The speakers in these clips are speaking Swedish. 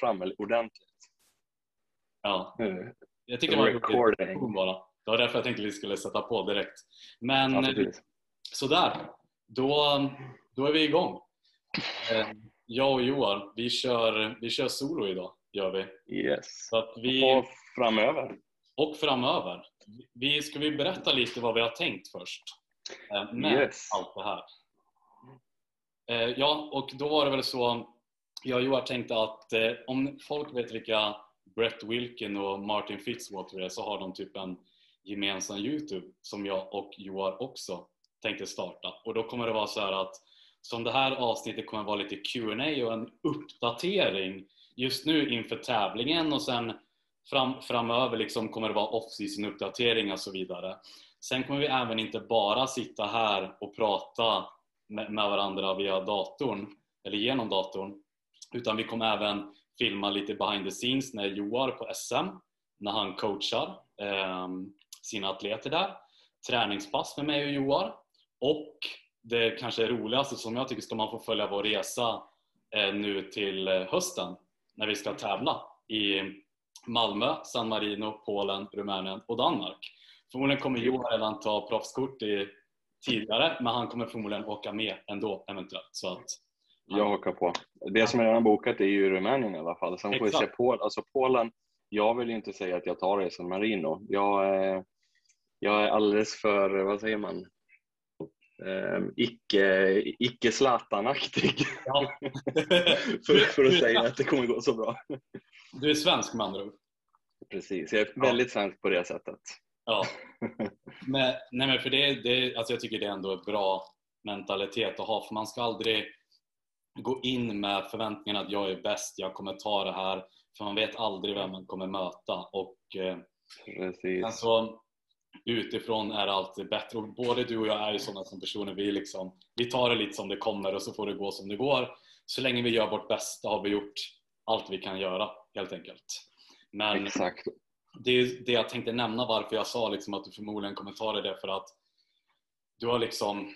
fram ordentligt. Ja. Nu. Jag tycker en Recording. bara. Det var därför jag tänkte att vi skulle sätta på direkt. Men Ja, precis. sådär, då, då är vi igång. Eh, Jag och Johan, vi kör, vi kör solo idag, gör vi. Yes. Så att vi, Och framöver. och framöver. Vi, ska vi berätta lite vad vi har tänkt först? eh, Med Yes. allt det här. Eh, Ja, och då var det väl så, jag och Joar tänkte att eh, om folk vet vilka Brett Wilkin och Martin Fitzwater är så har de typ en gemensam Youtube som jag och Joar också tänkte starta. Och då kommer det vara så här att som det här avsnittet kommer vara lite Q&A och en uppdatering just nu inför tävlingen och sen fram, framöver liksom kommer det vara off-season uppdatering och så vidare. Sen kommer vi även inte bara sitta här och prata med, med varandra via datorn eller genom datorn utan vi kommer även filma lite behind the scenes när Joar på SM när han coachar eh, sina atleter där träningspass med mig och Joar och det kanske roligaste som jag tycker ska man få följa vår resa eh, nu till eh, hösten när vi ska tävla i Malmö, San Marino, Polen, Rumänien och Danmark. Förmodligen kommer Johan redan ta proffskort i, tidigare men han kommer förmodligen åka med ändå eventuellt. Så att, jag hakar på. Det som är redan bokat är ju Rumänien i alla fall. Sen får vi se. Polen. Alltså Polen, jag vill ju inte säga att jag tar det som Marino. Jag är, jag är alldeles för, vad säger man, Ehm, icke, icke Zlatan-aktig Ja. för, för att säga att det kommer gå så bra. Du är svensk med andra ord? Precis, jag är Ja. väldigt svensk på det sättet. Ja. Men, nej men för det, det, alltså jag tycker det är ändå en bra mentalitet att ha för man ska aldrig gå in med förväntningen att jag är bäst, jag kommer ta det här för man vet aldrig vem man kommer möta och eh, Precis. alltså, utifrån är det alltid bättre och både du och jag är ju sådana som personer vi liksom vi tar det lite som det kommer och så får det gå som det går så länge vi gör vårt bästa har vi gjort allt vi kan göra helt enkelt men Exakt. det är det jag tänkte nämna varför jag sa liksom att du förmodligen kommer ta det där för att du har liksom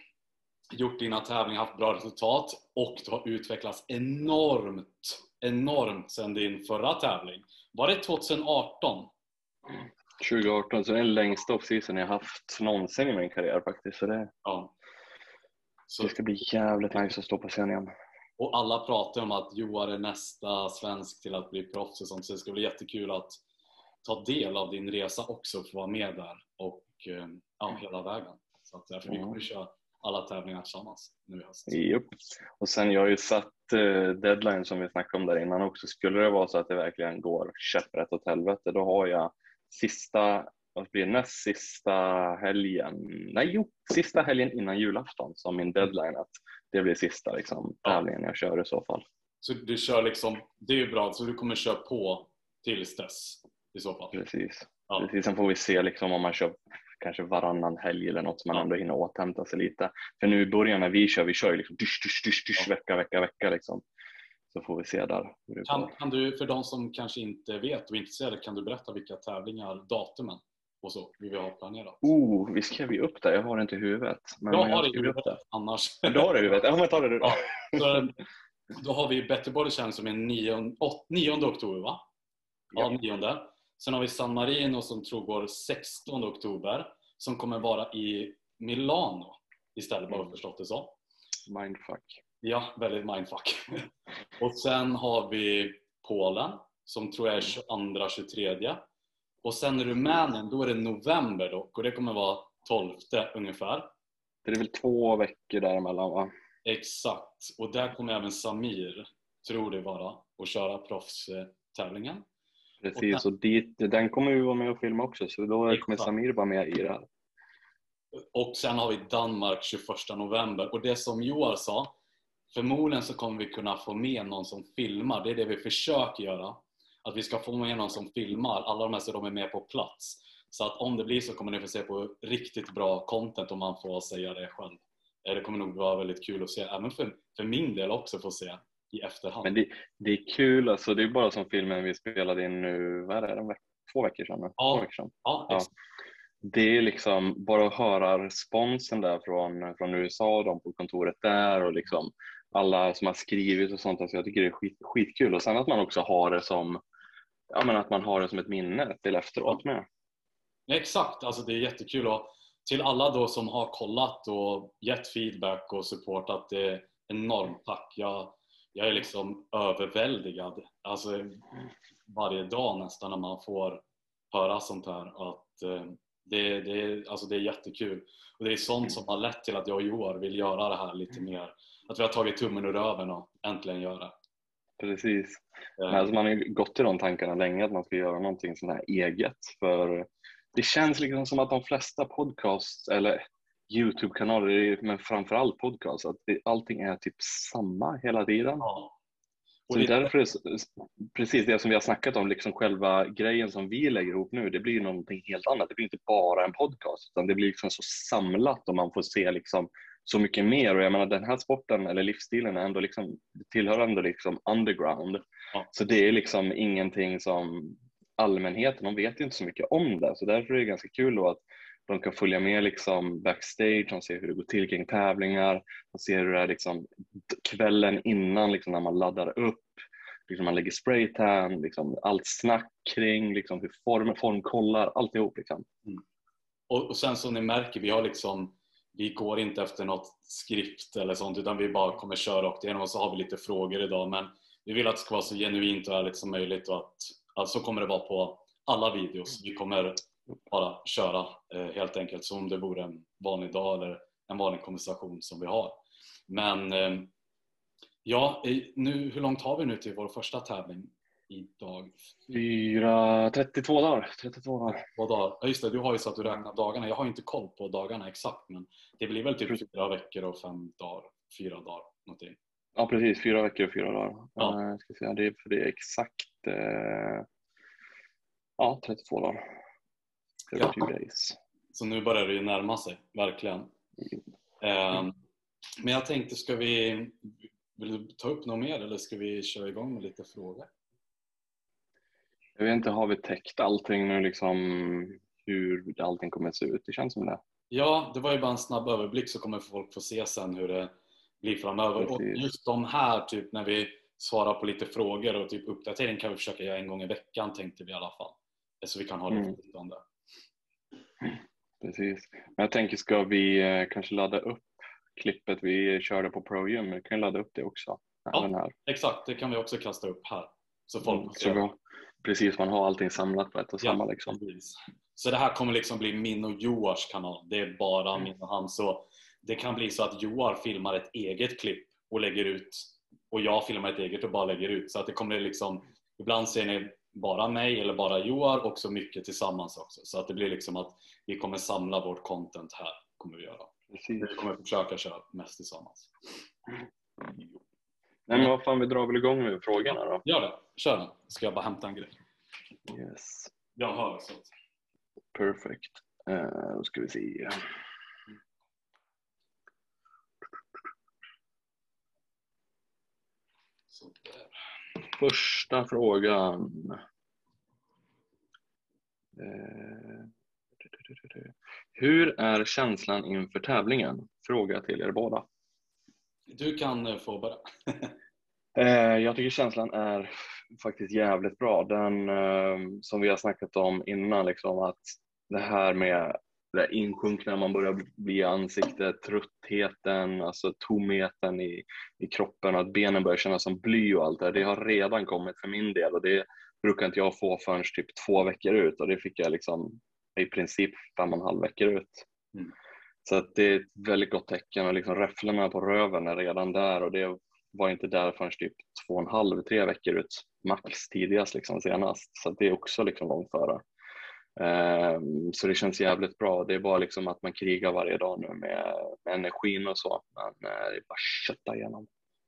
gjort dina tävlingar, haft bra resultat och du har utvecklats enormt, enormt sedan din förra tävling. Var det 2018? 2018, så det är den längsta off-season jag haft någonsin i min karriär faktiskt. Så det, Ja. Så, det ska bli jävligt nice att stå på scen igen. och alla pratar om att Joar är nästa svensk till att bli proffs och sånt, så det ska bli jättekul att ta del av din resa också få vara med där och eh, ja, hela vägen. Så att, för vi Mm. kommer köra alla tävlingar tillsammans nu i höst. Japp. Och sen jag har ju satt eh, deadline som vi snackade om där innan också. Skulle det vara så att det verkligen går käpprätt åt helvete, då har jag sista, vad blir näst sista helgen, nej jo, sista helgen innan julafton som min deadline. Att det blir sista liksom, tävlingen jag kör i så fall. Så du kör liksom, det är ju bra, så du kommer köra på tills dess i så fall? Precis. Ja. Precis. Sen får vi se liksom om man kör kanske varannan helg eller något så man Ja. ändå hinner återhämta sig lite. För nu i början när vi kör, vi kör ju liksom dysch, dysch, dysch, dysch, Ja. vecka, vecka, vecka liksom. Så får vi se där det Kan, kan du, för de som kanske inte vet och är intresserade, kan du berätta vilka tävlingar, datumen och så vi ha planerat? Oh, vi skrev ju upp det. Jag har det inte i huvudet. Men jag har det i huvudet annars. Du har det i huvudet? Ja, men ta det du då. Ja. Så, då har vi Better Body Challenge som är 9, 9 oktober va? Ja, 9. Sen har vi San Marino som tror går 16 oktober som kommer vara i Milano istället, bara Mm. förstått det så. Mindfuck. Ja, väldigt mindfuck. och sen har vi Polen som tror jag är 22-23. Och sen Rumänien, då är det november dock och det kommer vara 12 ungefär. Det är väl två veckor däremellan va? Exakt. Och där kommer även Samir, tror det vara, att köra proffstävlingen. Precis, och dit, den kommer vi vara med och filma också så då kommer Exakt. Samir vara med i det här. Och sen har vi Danmark 21 november. Och det som Joar sa, förmodligen så kommer vi kunna få med någon som filmar. Det är det vi försöker göra. Att vi ska få med någon som filmar. Alla de här så de är med på plats. Så att om det blir så kommer ni få se på riktigt bra content om man får säga det själv. Eh, Det kommer nog vara väldigt kul att se, även för, för min del också få se i efterhand. Men det, det är kul, alltså det är bara som filmen vi spelade in nu, vad är det, två veckor sedan? Ja. Två veckor sedan. ja, Ja. Det är liksom bara att höra responsen där från, från USA och de på kontoret där och liksom alla som har skrivit och sånt. Alltså jag tycker det är skit, skitkul och sen att man också har det som ja, men att man har det som ett minne till efteråt med. Ja, exakt, alltså det är jättekul och till alla då som har kollat och gett feedback och supportat, det är enormt tack. Jag, jag är liksom överväldigad alltså, varje dag nästan när man får höra sånt här. Att, eh, det, det, alltså det är jättekul och det är sånt som har lett till att jag och Joar vill göra det här lite mer. Att vi har tagit tummen ur röven och äntligen göra det. Precis. Eh. Alltså man har ju gått till de tankarna länge att man ska göra någonting sånt här eget. För det känns liksom som att de flesta podcasts eller Youtube-kanaler, men framförallt podcasts, att det, allting är typ samma hela tiden. Ja. Och det är därför det, precis det som vi har snackat om, liksom själva grejen som vi lägger ihop nu, det blir ju någonting helt annat. Det blir inte bara en podcast, utan det blir liksom så samlat och man får se liksom så mycket mer. Och jag menar den här sporten eller livsstilen är ändå liksom, tillhör ändå liksom underground. Ja. Så det är liksom ingenting som allmänheten, de vet ju inte så mycket om det. Så därför är det ganska kul att de kan följa med liksom backstage, de ser hur det går till kring tävlingar, de ser hur det är liksom kvällen innan liksom när man laddar upp, liksom man lägger spraytan, liksom allt snack kring liksom hur form, formkollar, alltihop. Liksom. Mm. Och, och sen som ni märker, vi har liksom vi går inte efter något skript eller sånt utan vi bara kommer köra rakt igenom och så har vi lite frågor idag men vi vill att det ska vara så genuint och ärligt som möjligt och att alltså kommer det vara på alla videos. Vi kommer bara köra eh, helt enkelt som om det vore en vanlig dag eller en vanlig konversation som vi har. Men eh, ja, nu, hur långt har vi nu till vår första tävling idag? Fyra, 32 dagar. 32 dagar. dagar. Ja, just det, du har ju så att du räknar dagarna. Jag har inte koll på dagarna exakt men det blir väl typ fyra veckor och fem dagar, fyra dagar någonting. Ja precis, fyra veckor och fyra dagar. Ja. Jag ska säga det, för det är exakt eh, ja, 32 dagar. Ja. Så nu börjar det ju närma sig, verkligen. Mm. men jag tänkte, ska vi, vill du ta upp något mer eller ska vi köra igång med lite frågor? Jag vet inte, har vi täckt allting nu liksom hur allting kommer att se ut? Det känns som det. Ja, det var ju bara en snabb överblick så kommer folk få se sen hur det blir framöver. Precis. Och just de här, typ när vi svarar på lite frågor och typ uppdatering kan vi försöka göra en gång i veckan tänkte vi i alla fall. Så vi kan ha lite mm. där. Precis. Men jag tänker, ska vi eh, kanske ladda upp klippet vi körde på ProGym? Vi kan ladda upp det också. Ja, här. exakt. Det kan vi också kasta upp här. Så folk mm, så Precis, man har allting samlat på ett och samma. Ja, liksom. Så det här kommer liksom bli min och Joars kanal. Det är bara mm. min och han. Så det kan bli så att Joar filmar ett eget klipp och lägger ut och jag filmar ett eget och bara lägger ut. Så att det kommer liksom, ibland ser ni bara mig eller bara Joar och så mycket tillsammans också. Så att det blir liksom att vi kommer samla vårt content här. kommer Vi göra. Precis. Vi kommer försöka köra mest tillsammans. Nej men vad fan, vi drar väl igång med frågorna då? Gör det, kör den. Ska jag bara hämta en grej? Yes. Jag hör så. Perfect. Uh, då ska vi se. Första frågan. Eh, hur är känslan inför tävlingen? Fråga till er båda. Du kan eh, få börja. Eh, jag tycker känslan är faktiskt jävligt bra. Den som vi har snackat om innan, liksom, att det här med det insjunkna, man börjar bli i ansiktet, tröttheten, alltså tomheten i, i kroppen, att benen börjar kännas som bly och allt det Det har redan kommit för min del och det brukar inte jag få förrän typ två veckor ut och det fick jag liksom i princip fem och en halv veckor ut. Mm. Så att det är ett väldigt gott tecken och liksom räfflorna på röven är redan där och det var inte där förrän typ två och en halv, tre veckor ut max tidigast liksom senast. Så det är också liksom långt före. Ehm, så det känns jävligt bra. Det är bara liksom att man krigar varje dag nu med, med energin och så. Men eh, det är bara att kötta igenom.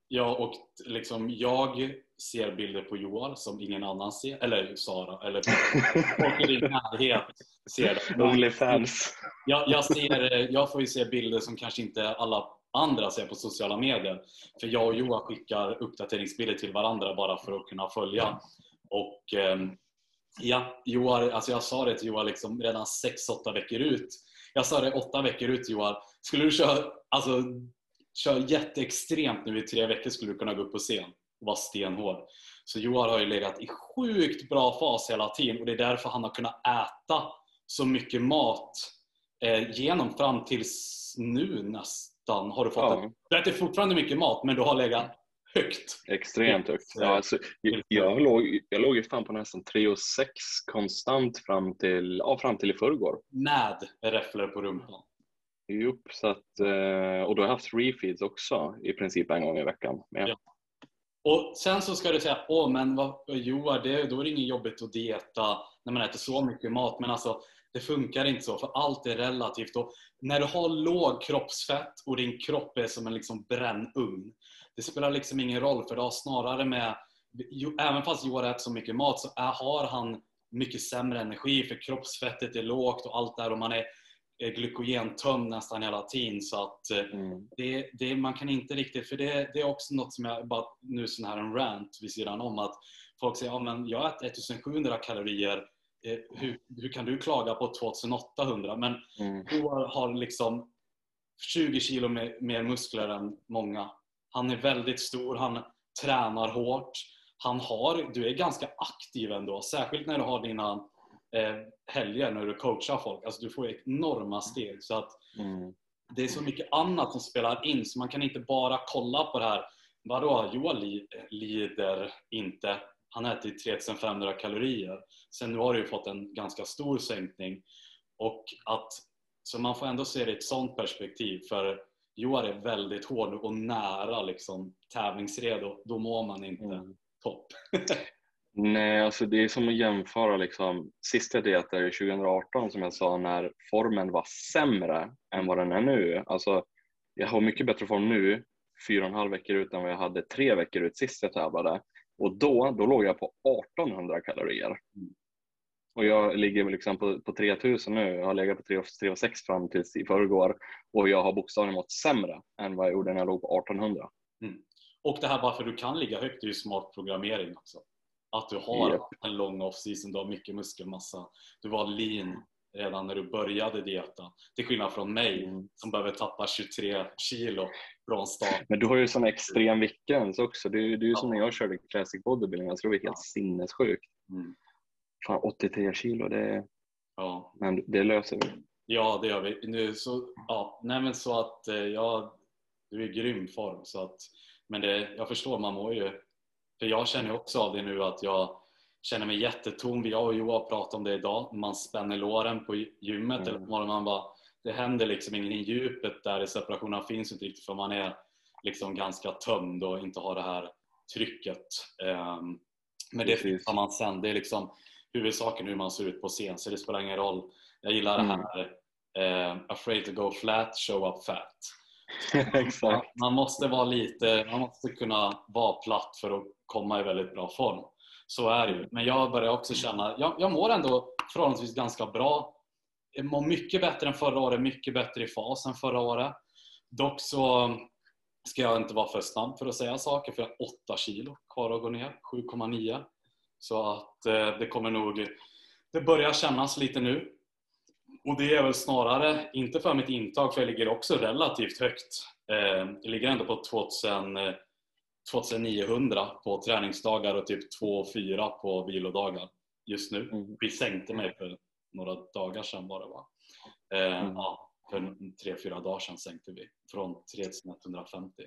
Ja, och liksom jag ser bilder på Johan som ingen annan ser, eller Sara, eller folk i din närhet ser det. Onlyfans. Jag, jag, ser, jag får ju se bilder som kanske inte alla andra ser på sociala medier. För jag och Johan skickar uppdateringsbilder till varandra bara för att kunna följa. Och um, Ja, Joar, alltså jag sa det till Joar liksom redan 6-8 veckor ut. Jag sa det 8 veckor ut Joar. Skulle du köra, alltså kör jätteextremt nu i tre veckor skulle du kunna gå upp på scen och vara stenhård. Så Joar har ju legat i sjukt bra fas hela tiden och det är därför han har kunnat äta så mycket mat eh, genom fram tills nu nästan har du fått Ja. Du äter fortfarande mycket mat men du har legat högt. Extremt högt. Ja, alltså, jag, jag, låg, jag låg ju fan på nästan 3,6 konstant fram till, ja, fram till i förrgår. Med räfflor på rumpan. Jo, så att, eh, och då har jag haft refeeds också i princip en gång i veckan. Men, Ja. Och sen så ska du säga, åh men vad, Joar, det, då är det inget jobbigt att dieta när man äter så mycket mat. Men alltså, det funkar inte så, för allt är relativt. Och när du har låg kroppsfett och din kropp är som en liksom brännugn, det spelar liksom ingen roll, för det har snarare med, jo, även fast Joar äter så mycket mat så är, har han mycket sämre energi, för kroppsfettet är lågt och allt där och man är glykogentömd nästan hela tiden. Så att eh, mm, det, det, man kan inte riktigt, för det, det är också något som jag, bara nu sån här en rant vid sidan om att folk säger, ja men jag äter 1700 kalorier, eh, hur, hur kan du klaga på 2800? Men mm, har liksom 20 kilo mer, mer muskler än många. Han är väldigt stor, han tränar hårt. Han har, du är ganska aktiv ändå, särskilt när du har dina eh, helger när du coachar folk. Alltså du får enorma steg. Så att mm. det är så mycket annat som spelar in så man kan inte bara kolla på det här. Vadå, Johan li- lider inte. Han äter 3500 kalorier. Sen nu har du ju fått en ganska stor sänkning. Och att, så man får ändå se det i ett sånt perspektiv. För Johan är väldigt hård och nära liksom, tävlingsredo. Då mår man inte Mm. topp. Nej, alltså det är som att jämföra liksom, sista dieten 2018 som jag sa när formen var sämre än vad den är nu. Alltså, jag har mycket bättre form nu, fyra och en halv veckor ut än vad jag hade tre veckor ut sist jag tävlade. Och då, då låg jag på 1800 kalorier. Och jag ligger liksom på, på 3000 nu, jag har legat på 3 6 fram tills i förrgår och jag har bokstavligen mått sämre än vad jag gjorde när jag låg på 1800. Mm. Och det här varför du kan ligga högt är ju smart programmering också. Att du har Japp. en lång off-season, du har mycket muskelmassa. Du var lean redan när du började dieta. Till skillnad från mig Mm. som behöver tappa 23 kilo från start. Men du har ju sån extrem viktgräns också. Det är ju det är ju som när jag körde classic bodybuilding, alltså det var helt Ja. sinnessjukt. Mm. Fan, 83 kilo, det är, Ja. men det löser vi. ja, det gör vi. Nu, så, ja, nej men så att eh, ja, du är i grym form. Så att, men det, jag förstår, man mår ju... För jag känner också av det nu att jag känner mig jättetom. Jag och Johan pratade om det idag. Man spänner låren på gymmet Mm. eller på morgonen. Man bara, det händer liksom ingenting. Djupet där i separationen finns inte riktigt för man är liksom ganska tömd och inte har det här trycket. Ehm, Men det fixar man sen. Det är liksom huvudsaken hur man ser ut på scen så det spelar ingen roll. Jag gillar det Mm. här eh, afraid to go flat, show up fat. Man, Exakt. man måste vara lite, man måste kunna vara platt för att komma i väldigt bra form. Så är det ju. Men jag börjar också känna, jag, jag mår ändå förhållandevis ganska bra. Jag mår mycket bättre än förra året, mycket bättre i fas än förra året. Dock så ska jag inte vara för snabb för att säga saker för jag har 8 kilo kvar att gå ner, 7,9. Så att eh, det kommer nog, det börjar kännas lite nu. Och det är väl snarare, inte för mitt intag, för jag ligger också relativt högt. Eh, jag ligger ändå på 2000, eh, 2900 på träningsdagar och typ 2-4 på vilodagar just nu. Mm. Vi sänkte mig för några dagar sedan var det va? Eh, Mm. ja, för 3-4 dagar sedan sänkte vi från 3150.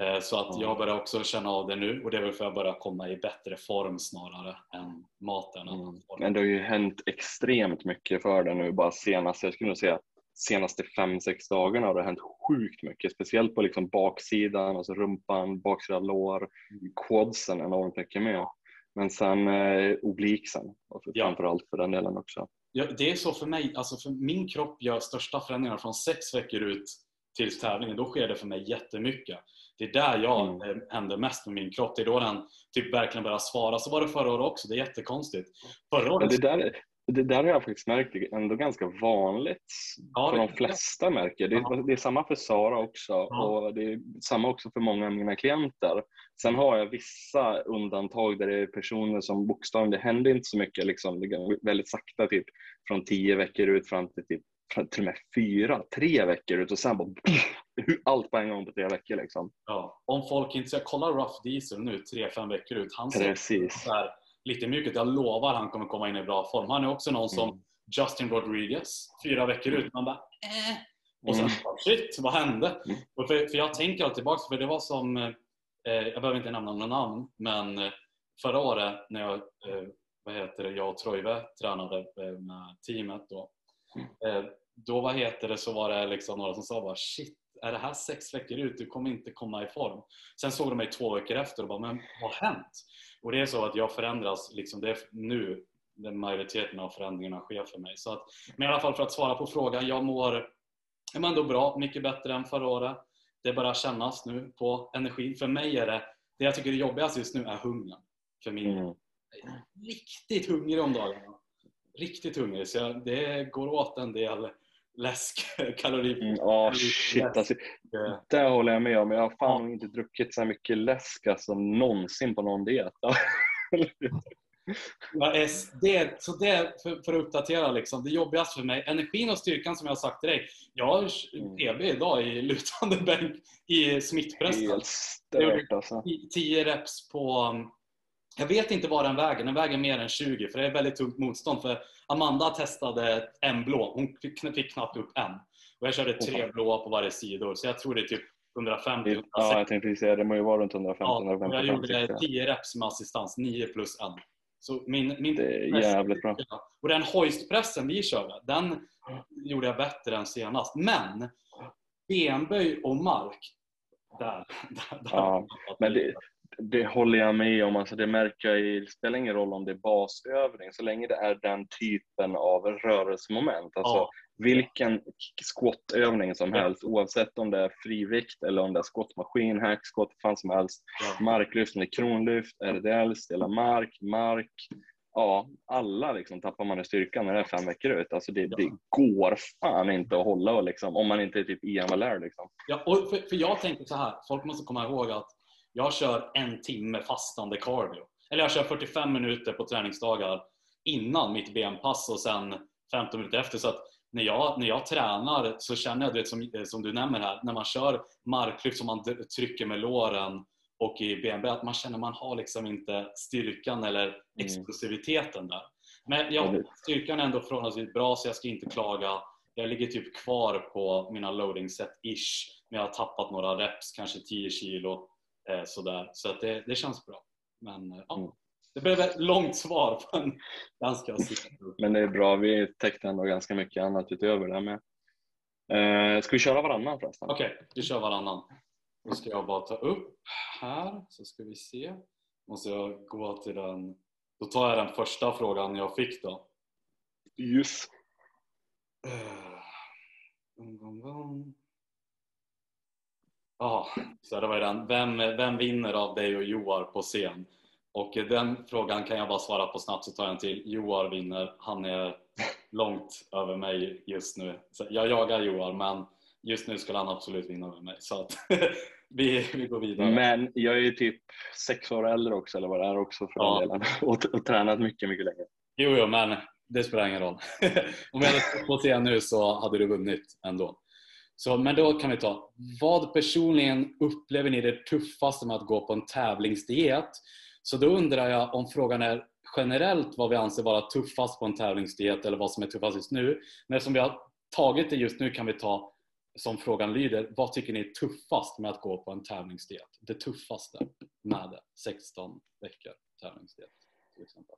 Eh, så att Ja. jag börjar också känna av det nu och det är väl för att jag börjar komma i bättre form snarare än maten. Mm. Men det har ju hänt extremt mycket för dig nu bara senaste, jag skulle nog säga senaste fem sex dagarna har det hänt sjukt mycket. Speciellt på liksom baksidan, alltså rumpan, baksida lår, quadsen enormt mycket med. Men sen eh, för, Ja. framförallt för den delen också. Ja, det är så för mig. Alltså för min kropp gör största förändringarna från sex veckor ut till tävlingen. Då sker det för mig jättemycket. Det är där jag Mm. eh, händer mest med min kropp. Det är då den typ verkligen börjar svara. Så var det förra året också. Det är jättekonstigt. Förra året... det där, det där har jag faktiskt märkt är ändå ganska vanligt Ja, för det- de flesta märker. Det Ja. är, det är samma för Sara också Ja. och det är samma också för många av mina klienter. Sen har jag vissa undantag där det är personer som bokstavligen, det händer inte så mycket, liksom, det går väldigt sakta, typ från 10 veckor ut fram till typ till och med fyra, tre veckor ut och sen bara allt på en gång på tre veckor liksom. Ja. Om folk inte ska kolla Rough Diesel nu tre, fem veckor ut. Han ser Precis. där lite mjukt Jag lovar han kommer komma in i bra form. Han är också någon som Mm. Justin Rodriguez, fyra veckor ut. Man bara eh. Och sen Mm. shit, vad hände? Mm. Och för, för jag tänker alltid tillbaka, för det var som, eh, jag behöver inte nämna några namn, men eh, förra året när jag, eh, vad heter det, jag och Troive tränade eh, med teamet då. Eh, då vad heter det, så var det liksom några som sa bara shit, är det här sex veckor ut? Du kommer inte komma i form. Sen såg de mig två veckor efter och bara, men vad har hänt? Och det är så att jag förändras, liksom, det är nu den majoriteten av förändringarna sker för mig. Så att, men i alla fall för att svara på frågan, jag mår, jag mår ändå bra, mycket bättre än förra året. Det börjar kännas nu på energin. För mig är det, det jag tycker är jobbigast just nu är hungern. För min Mm. riktigt hungrig om dagarna. Riktigt hungrig, så jag, det går åt en del läsk, kalorier. Mm, Ja, shit alltså. Det håller jag med om. Jag har fan nog inte druckit så mycket läsk alltså, någonsin på någon diet. Ja, det, så det, för, för att uppdatera, liksom, det jobbigaste för mig, energin och styrkan som jag har sagt till dig. Jag har Mm. PB idag i lutande bänk i smittpressen. Helt stört alltså. 10 reps på... Jag vet inte vad den väger. Den väger mer än 20 för det är väldigt tungt motstånd. För Amanda testade en blå. Hon fick, fick knappt upp en. Och jag körde tre blåa på varje sidor. Så jag tror det är typ 150 Det- Ja, jag tänkte precis säga det. må ju vara runt 150 Ja, och jag 155 gjorde tycker jag. 10 reps med assistans, 9 plus 1. Så min, min Det är jävligt bra. och den hoistpressen vi körde, den gjorde jag bättre än senast. Men benböj och mark, där. där, där Ja, Men det, det håller jag med om. Alltså det märker jag i, det spelar ingen roll om det är basövning, så länge det är den typen av rörelsemoment. Alltså Ja. vilken squatövning som Ja. helst, oavsett om det är frivikt eller om det är squatmaskin, hack squat, vad fan som helst. Ja. Marklyft, om det är kronlyft, RDL, stela mark, mark. Ja, alla liksom tappar man i styrka när det är fem veckor ut. Alltså det, det går fan inte att hålla och liksom, om man inte är typ Ian Valère liksom. Ja, och för, för jag tänker så här, folk måste komma ihåg att jag kör en timme fastande cardio. Eller jag kör 45 minuter på träningsdagar innan mitt benpass och sen 15 minuter efter. Så att när jag, när jag tränar så känner jag, du vet, som, som du nämner här, när man kör marklyft som man trycker med låren och i benböj, att man känner man har liksom inte styrkan eller explosiviteten där. Men jag, Mm. styrkan är ändå förhållandevis bra så jag ska inte klaga. Jag ligger typ kvar på mina loading set ish. Men jag har tappat några reps, kanske 10 kilo. Eh, sådär. Så att det, det känns bra. Men eh, ja, Mm. det blev ett långt svar på en ganska. Men det är bra, vi täckte ändå ganska mycket annat utöver det med. Eh, ska vi köra varannan förresten? Okej, vi kör varannan. Då ska jag bara ta upp här, så ska vi se. Måste jag gå till den. Då tar jag den första frågan jag fick då. Yes. Eh. Ja, så det var ju den. Vem, vem vinner av dig och Joar på scen? Och den frågan kan jag bara svara på snabbt så tar jag en till. Joar vinner. Han är långt över mig just nu. Så jag jagar Joar men just nu skulle han absolut vinna över mig. Så att vi, vi går vidare. Men jag är ju typ sex år äldre också, eller vad det är också för Ja. delen. Och, och tränat mycket, mycket längre. Jo, jo, men det spelar ingen roll. Om jag hade stått på scen nu så hade du vunnit ändå. Så, men då kan vi ta, vad personligen upplever ni det tuffaste med att gå på en tävlingsdiet? Så då undrar jag om frågan är generellt vad vi anser vara tuffast på en tävlingsdiet eller vad som är tuffast just nu. Men eftersom vi har tagit det just nu kan vi ta som frågan lyder, vad tycker ni är tuffast med att gå på en tävlingsdiet? Det tuffaste med det, 16 veckor tävlingsdiet till exempel.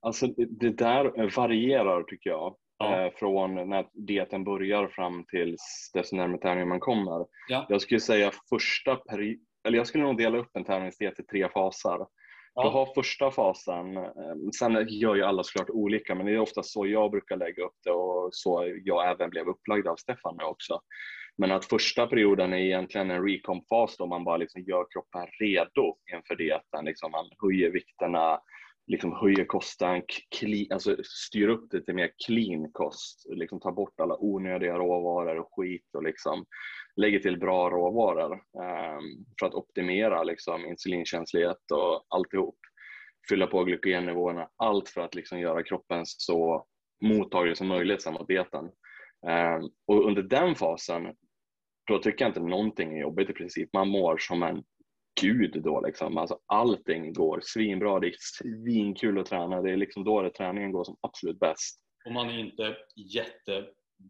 Alltså det där varierar tycker jag. Ja. Eh, från när dieten börjar fram till desto närmare tävlingen man kommer. Ja. Jag skulle säga första peri- eller jag skulle nog dela upp en tävlingsdiet i tre faser. Ja. Du har första fasen, eh, sen gör ju alla såklart olika, men det är ofta så jag brukar lägga upp det och så jag även blev upplagd av Stefan med också. Men att första perioden är egentligen en recomp-fas då man bara liksom gör kroppen redo inför dieten. Liksom man höjer vikterna, liksom höjer kosten, alltså styr upp det till mer clean kost, liksom tar bort alla onödiga råvaror och skit och liksom lägger till bra råvaror um, för att optimera liksom insulinkänslighet och alltihop. Fylla på glykogennivåerna, allt för att liksom göra kroppen så mottaglig som möjligt sen mot dieten. Um, och under den fasen, då tycker jag inte någonting är jobbigt i princip. Man mår som en gud då liksom. Alltså allting går svinbra, det är svinkul att träna. Det är liksom då det träningen går som absolut bäst. Och man är inte jätte,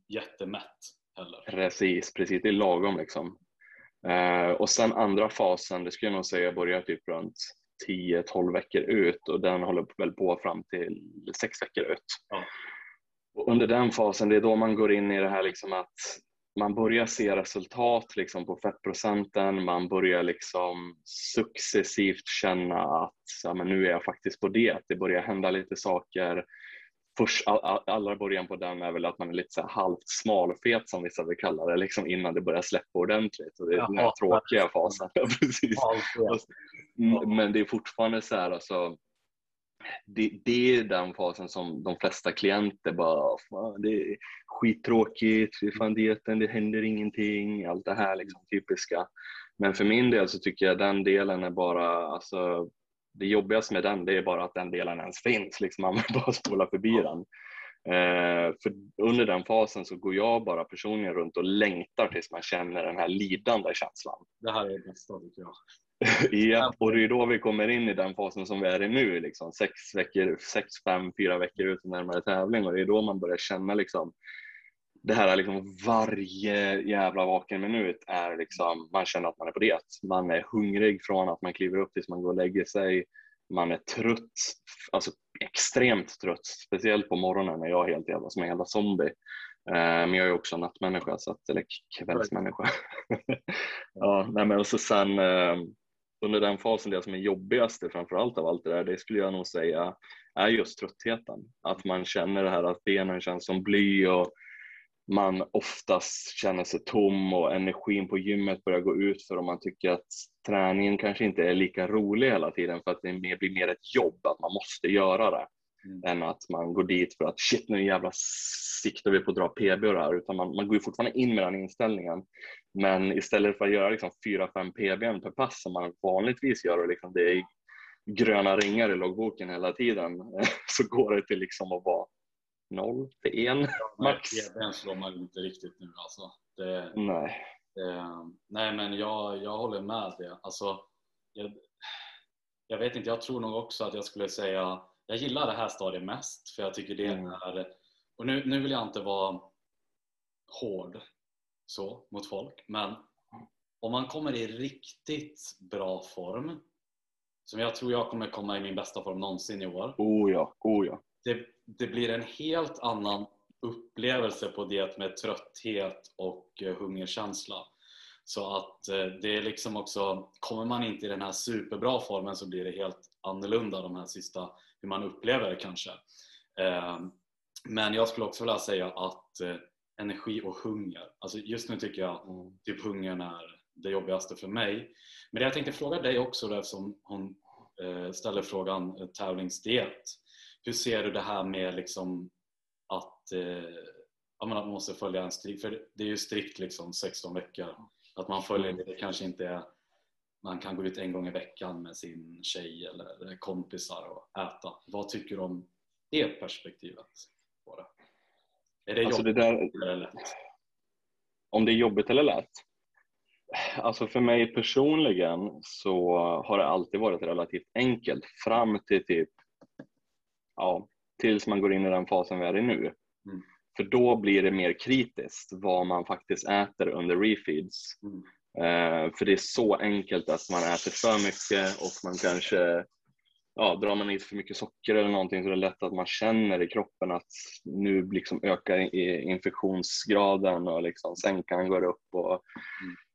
jättemätt heller. Precis, precis. Det är lagom liksom. Eh, och sen andra fasen, det skulle jag nog säga börjar typ runt 10-12 veckor ut och den håller väl på fram till 6 veckor ut. Ja. Och under den fasen, det är då man går in i det här liksom att man börjar se resultat liksom på fettprocenten, man börjar liksom successivt känna att ja, men nu är jag faktiskt på det, det börjar hända lite saker. Först, all, allra början på den är väl att man är lite så halvt smalfet som vissa vill kalla det, liksom innan det börjar släppa ordentligt. Och det är den här tråkiga fasen. precis. Men det är fortfarande så här, alltså, det, det, är den fasen som de flesta klienter bara, fan, det är skittråkigt, det är fan dieten, det händer ingenting, allt det här liksom typiska. Men för min del så tycker jag den delen är bara, alltså det jobbigaste med den det är bara att den delen ens finns, liksom man bara spola förbi den. Eh, för under den fasen så går jag bara personligen runt och längtar tills man känner den här lidande känslan. Det här är det bästa tycker jag. ja, och det är då vi kommer in i den fasen som vi är i nu, liksom. sex, veckor, sex, fem, fyra veckor ut närmare tävling och det är då man börjar känna liksom, det här är liksom varje jävla vaken minut är liksom, man känner att man är på det. Man är hungrig från att man kliver upp tills man går och lägger sig. Man är trött, alltså extremt trött, speciellt på morgonen när jag är helt jävla som en jävla zombie. Eh, men jag är också nattmänniska, så att, eller kvällsmänniska. ja, nej, men och så sen eh, under den fasen, det som är jobbigaste framförallt av allt det där, det skulle jag nog säga är just tröttheten. Att man känner det här att benen känns som bly och man oftast känner sig tom och energin på gymmet börjar gå ut för om man tycker att träningen kanske inte är lika rolig hela tiden för att det blir mer ett jobb, att man måste göra det. Mm. än att man går dit för att shit nu jävla siktar vi på att dra PB och det här, utan man, man går ju fortfarande in med den inställningen. Men istället för att göra liksom 4-5 PB per pass som man vanligtvis gör och liksom det är gröna ringar i loggboken hela tiden så går det till liksom att vara 0 till 1 max. PBn slår man inte riktigt nu alltså. Det, nej. Det, nej men jag, jag håller med det. Alltså, jag, jag vet inte, jag tror nog också att jag skulle säga jag gillar det här stadiet mest för jag tycker det mm. är och nu, nu vill jag inte vara hård så mot folk men om man kommer i riktigt bra form som jag tror jag kommer komma i min bästa form någonsin i år. Oh ja, oh ja. Det, det blir en helt annan upplevelse på det med trötthet och eh, hungerkänsla. Så att eh, det är liksom också, kommer man inte i den här superbra formen så blir det helt annorlunda de här sista hur man upplever det kanske. Ehm, men jag skulle också vilja säga att eh, energi och hunger, alltså just nu tycker jag mm. typ hungern är det jobbigaste för mig. Men jag tänkte fråga dig också då, eftersom hon eh, ställer frågan eh, tävlingsdiet. Hur ser du det här med liksom att, att man måste följa en strikt, för det är ju strikt liksom 16 veckor. Att man följer det kanske inte är man kan gå ut en gång i veckan med sin tjej eller kompisar och äta. Vad tycker du om det perspektivet? På det? Är det alltså jobbigt det där, eller lätt? Om det är jobbigt eller lätt? Alltså för mig personligen så har det alltid varit relativt enkelt fram till typ ja, tills man går in i den fasen vi är i nu. Mm. För då blir det mer kritiskt vad man faktiskt äter under refeeds. Mm. Eh, för det är så enkelt att man äter för mycket och man kanske ja, drar man i sig för mycket socker eller någonting så är det lätt att man känner i kroppen att nu liksom ökar infektionsgraden och liksom sänkan går upp och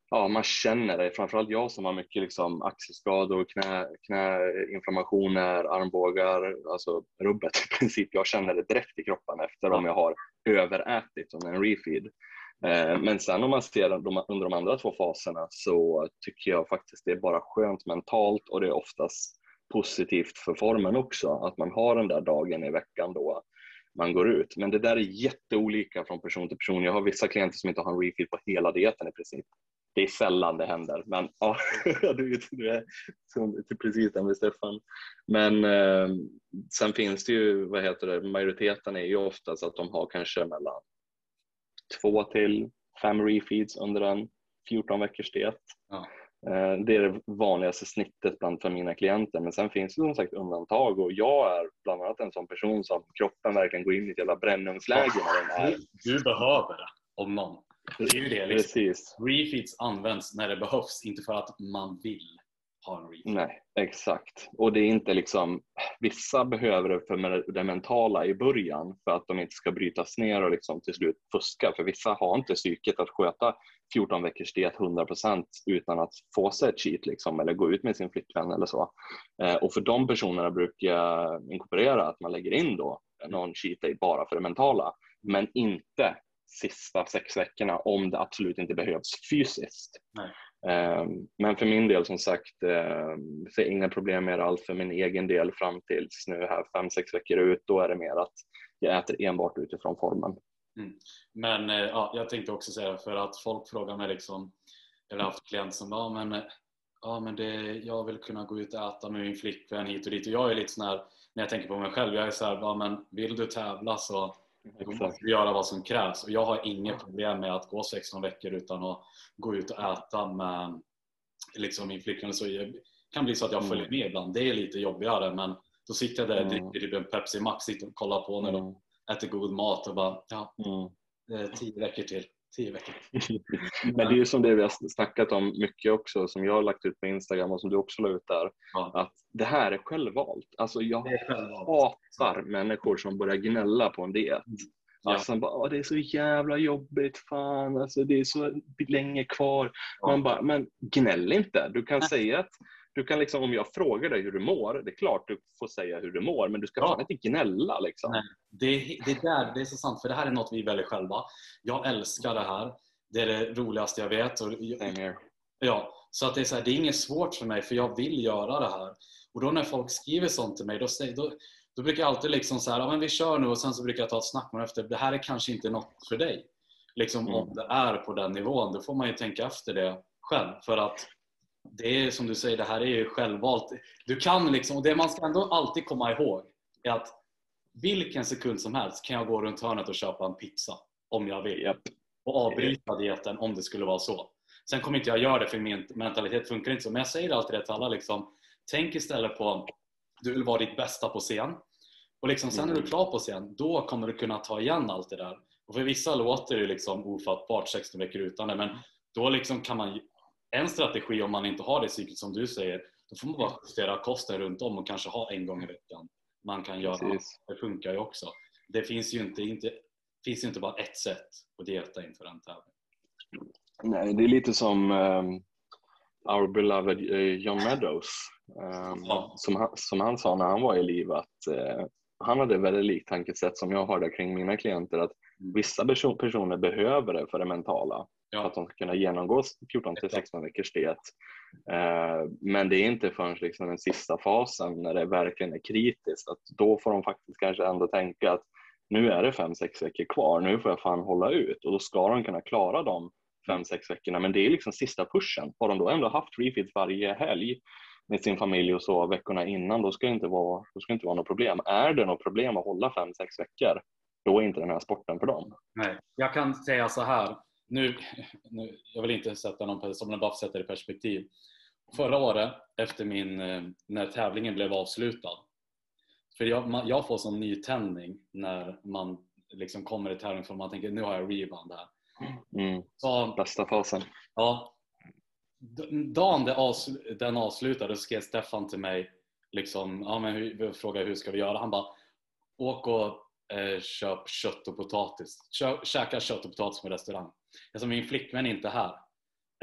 ja, man känner det. Framförallt jag som har mycket liksom axelskador, knä, knäinflammationer, armbågar, alltså rubbet i princip. Jag känner det direkt i kroppen efter om jag har överätit under en refeed. Eh, men sen om man ser under de andra två faserna så tycker jag faktiskt det är bara skönt mentalt och det är oftast positivt för formen också att man har den där dagen i veckan då man går ut. Men det där är jätteolika från person till person. Jag har vissa klienter som inte har en refill på hela dieten i princip. Det är sällan det händer, men ja, du, du är precis den med Stefan. Men eh, sen finns det ju, vad heter det, majoriteten är ju oftast att de har kanske mellan två till fem refeeds under en 14 veckors diet. Ja. Eh, det är det vanligaste snittet bland för mina klienter, men sen finns det som sagt undantag och jag är bland annat en sån person som kroppen verkligen går in i ett jävla brännugnsläge när den är. Du behöver det, om någon. Det är ju det liksom. Precis. Refeeds används när det behövs, inte för att man vill ha en refeed. Nej, exakt. Och det är inte liksom, vissa behöver det för det mentala i början för att de inte ska brytas ner och liksom till slut fuska. För vissa har inte psyket att sköta 14 veckors diet 100% utan att få sig ett cheat liksom, eller gå ut med sin flickvän eller så. Eh, och för de personerna brukar jag inkorporera att man lägger in då någon cheat day bara för det mentala, men inte sista sex veckorna om det absolut inte behövs fysiskt. Nej. Ehm, men för min del som sagt, ehm, ser inga problem med det alls för min egen del fram tills nu här fem, sex veckor ut. Då är det mer att jag äter enbart utifrån formen. Mm. Men eh, ja, jag tänkte också säga för att folk frågar mig liksom, eller haft klienter som ja men, ja, men det, jag vill kunna gå ut och äta med min flickvän hit och dit och jag är lite sån här, när jag tänker på mig själv, jag är så här, ja, men vill du tävla så då måste göra vad som krävs och jag har inget problem med att gå 16 veckor utan att gå ut och äta med liksom min flickvän. Så det kan bli så att jag följer med ibland. Det är lite jobbigare men då sitter jag där och Mm. dricker typ en Pepsi Max och kollar på när de Mm. äter god mat och bara ja, Mm. är tio veckor till. Tio veckor. Men det är ju som det vi har snackat om mycket också, som jag har lagt ut på Instagram och som du också la ut där, Ja. att det här är självvalt. Alltså jag självvalt. hatar människor som börjar gnälla på en diet. Ja. Alltså bara, "Åh, det är så jävla jobbigt, fan, alltså, det är så länge kvar. Ja. Man bara, men gnäll inte. Du kan säga att, du kan liksom, om jag frågar dig hur du mår, det är klart du får säga hur du mår, men du ska Ja. fan inte gnälla liksom. Nej. Det, är- det, är där, det är så sant, för det här är något vi väljer själva. Jag älskar det här. Det är det roligaste jag vet. Och. Ja, så att det är, så här, det är inget svårt för mig för jag vill göra det här. Och då när folk skriver sånt till mig då, säger, då, då brukar jag alltid liksom så här, ja, men vi kör nu och sen så brukar jag ta ett snack med efter. Det här är kanske inte något för dig. Liksom Mm. om det är på den nivån, då får man ju tänka efter det själv. För att det är som du säger, det här är ju självvalt. Du kan liksom, och det man ska ändå alltid komma ihåg är att vilken sekund som helst kan jag gå runt hörnet och köpa en pizza om jag vill Japp. och avbryta dieten om det skulle vara så. Sen kommer inte jag göra det för min mentalitet funkar inte så. Men jag säger alltid det till alla. Liksom, tänk istället på du vill vara ditt bästa på scen. Och liksom, sen när du är klar på scen, då kommer du kunna ta igen allt det där. Och för vissa låter det liksom ofattbart 16 veckor utan det. Men då liksom kan man en strategi om man inte har det psyket som du säger, då får man bara justera kosten runt om och kanske ha en gång i veckan. Man kan göra Precis. det funkar ju också. Det finns ju inte, inte, finns inte bara ett sätt att dieta inför en tävling. Nej, det är lite som um, our beloved eh, John Meadows. Um, Ja. som, han, som han sa när han var i liv att eh, han hade väldigt likt tankesätt som jag har där kring mina klienter att Mm. vissa perso- personer behöver det för det mentala för Ja. att de ska kunna genomgå 14 till 16 veckors diet. Eh, men det är inte förrän liksom den sista fasen när det verkligen är kritiskt att då får de faktiskt kanske ändå tänka att nu är det fem sex veckor kvar, nu får jag fan hålla ut och då ska de kunna klara de fem sex veckorna. Men det är liksom sista pushen. Har de då ändå haft refeeds varje helg med sin familj och så veckorna innan, då ska det inte vara, då ska inte vara något problem. Är det något problem att hålla fem sex veckor, då är inte den här sporten för dem. Nej. Jag kan säga så här. Nu, nu, jag vill inte sätta någon person, men bara för att sätta det i perspektiv. Förra året, efter min, eh, när tävlingen blev avslutad. För jag, man, jag får sån nytändning när man liksom kommer i tävlingsform. Man tänker nu har jag rebound här. Mm. Så, Bästa fasen. ja, dagen den avslutade skrev Stefan till mig liksom, ja, men hur, frågade hur ska vi göra. Han bara åk och eh, köp kött och potatis. Kö, käka kött och potatis på restaurang. Alltså, min flickvän är inte här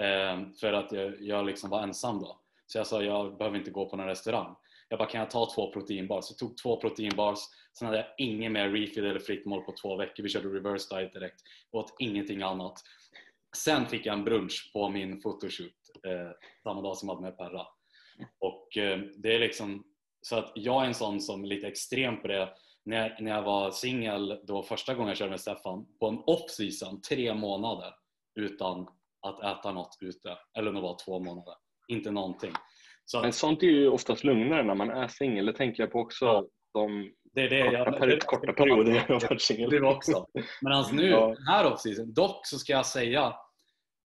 eh, för att jag, jag liksom var ensam då. Så jag sa jag behöver inte gå på någon restaurang. Jag bara kan jag ta två proteinbars? Så jag tog två proteinbars. Sen hade jag ingen mer refill eller fritt mål på två veckor. Vi körde reverse diet direkt. Åt ingenting annat. Sen fick jag en brunch på min photoshoot eh, samma dag som jag hade med Perra. Och eh, det är liksom så att jag är en sån som är lite extrem på det. När jag, när jag var singel då första gången jag körde med Stefan på en off-season, tre månader utan att äta något ute. Eller det var två månader. Inte någonting. Så Men att, sånt är ju oftast lugnare när man är singel. Det tänker jag på också. De Det är det jag, korta, peri korta perioder jag har varit singel. Du också. Men alltså nu, Ja. den här off-season, dock så ska jag säga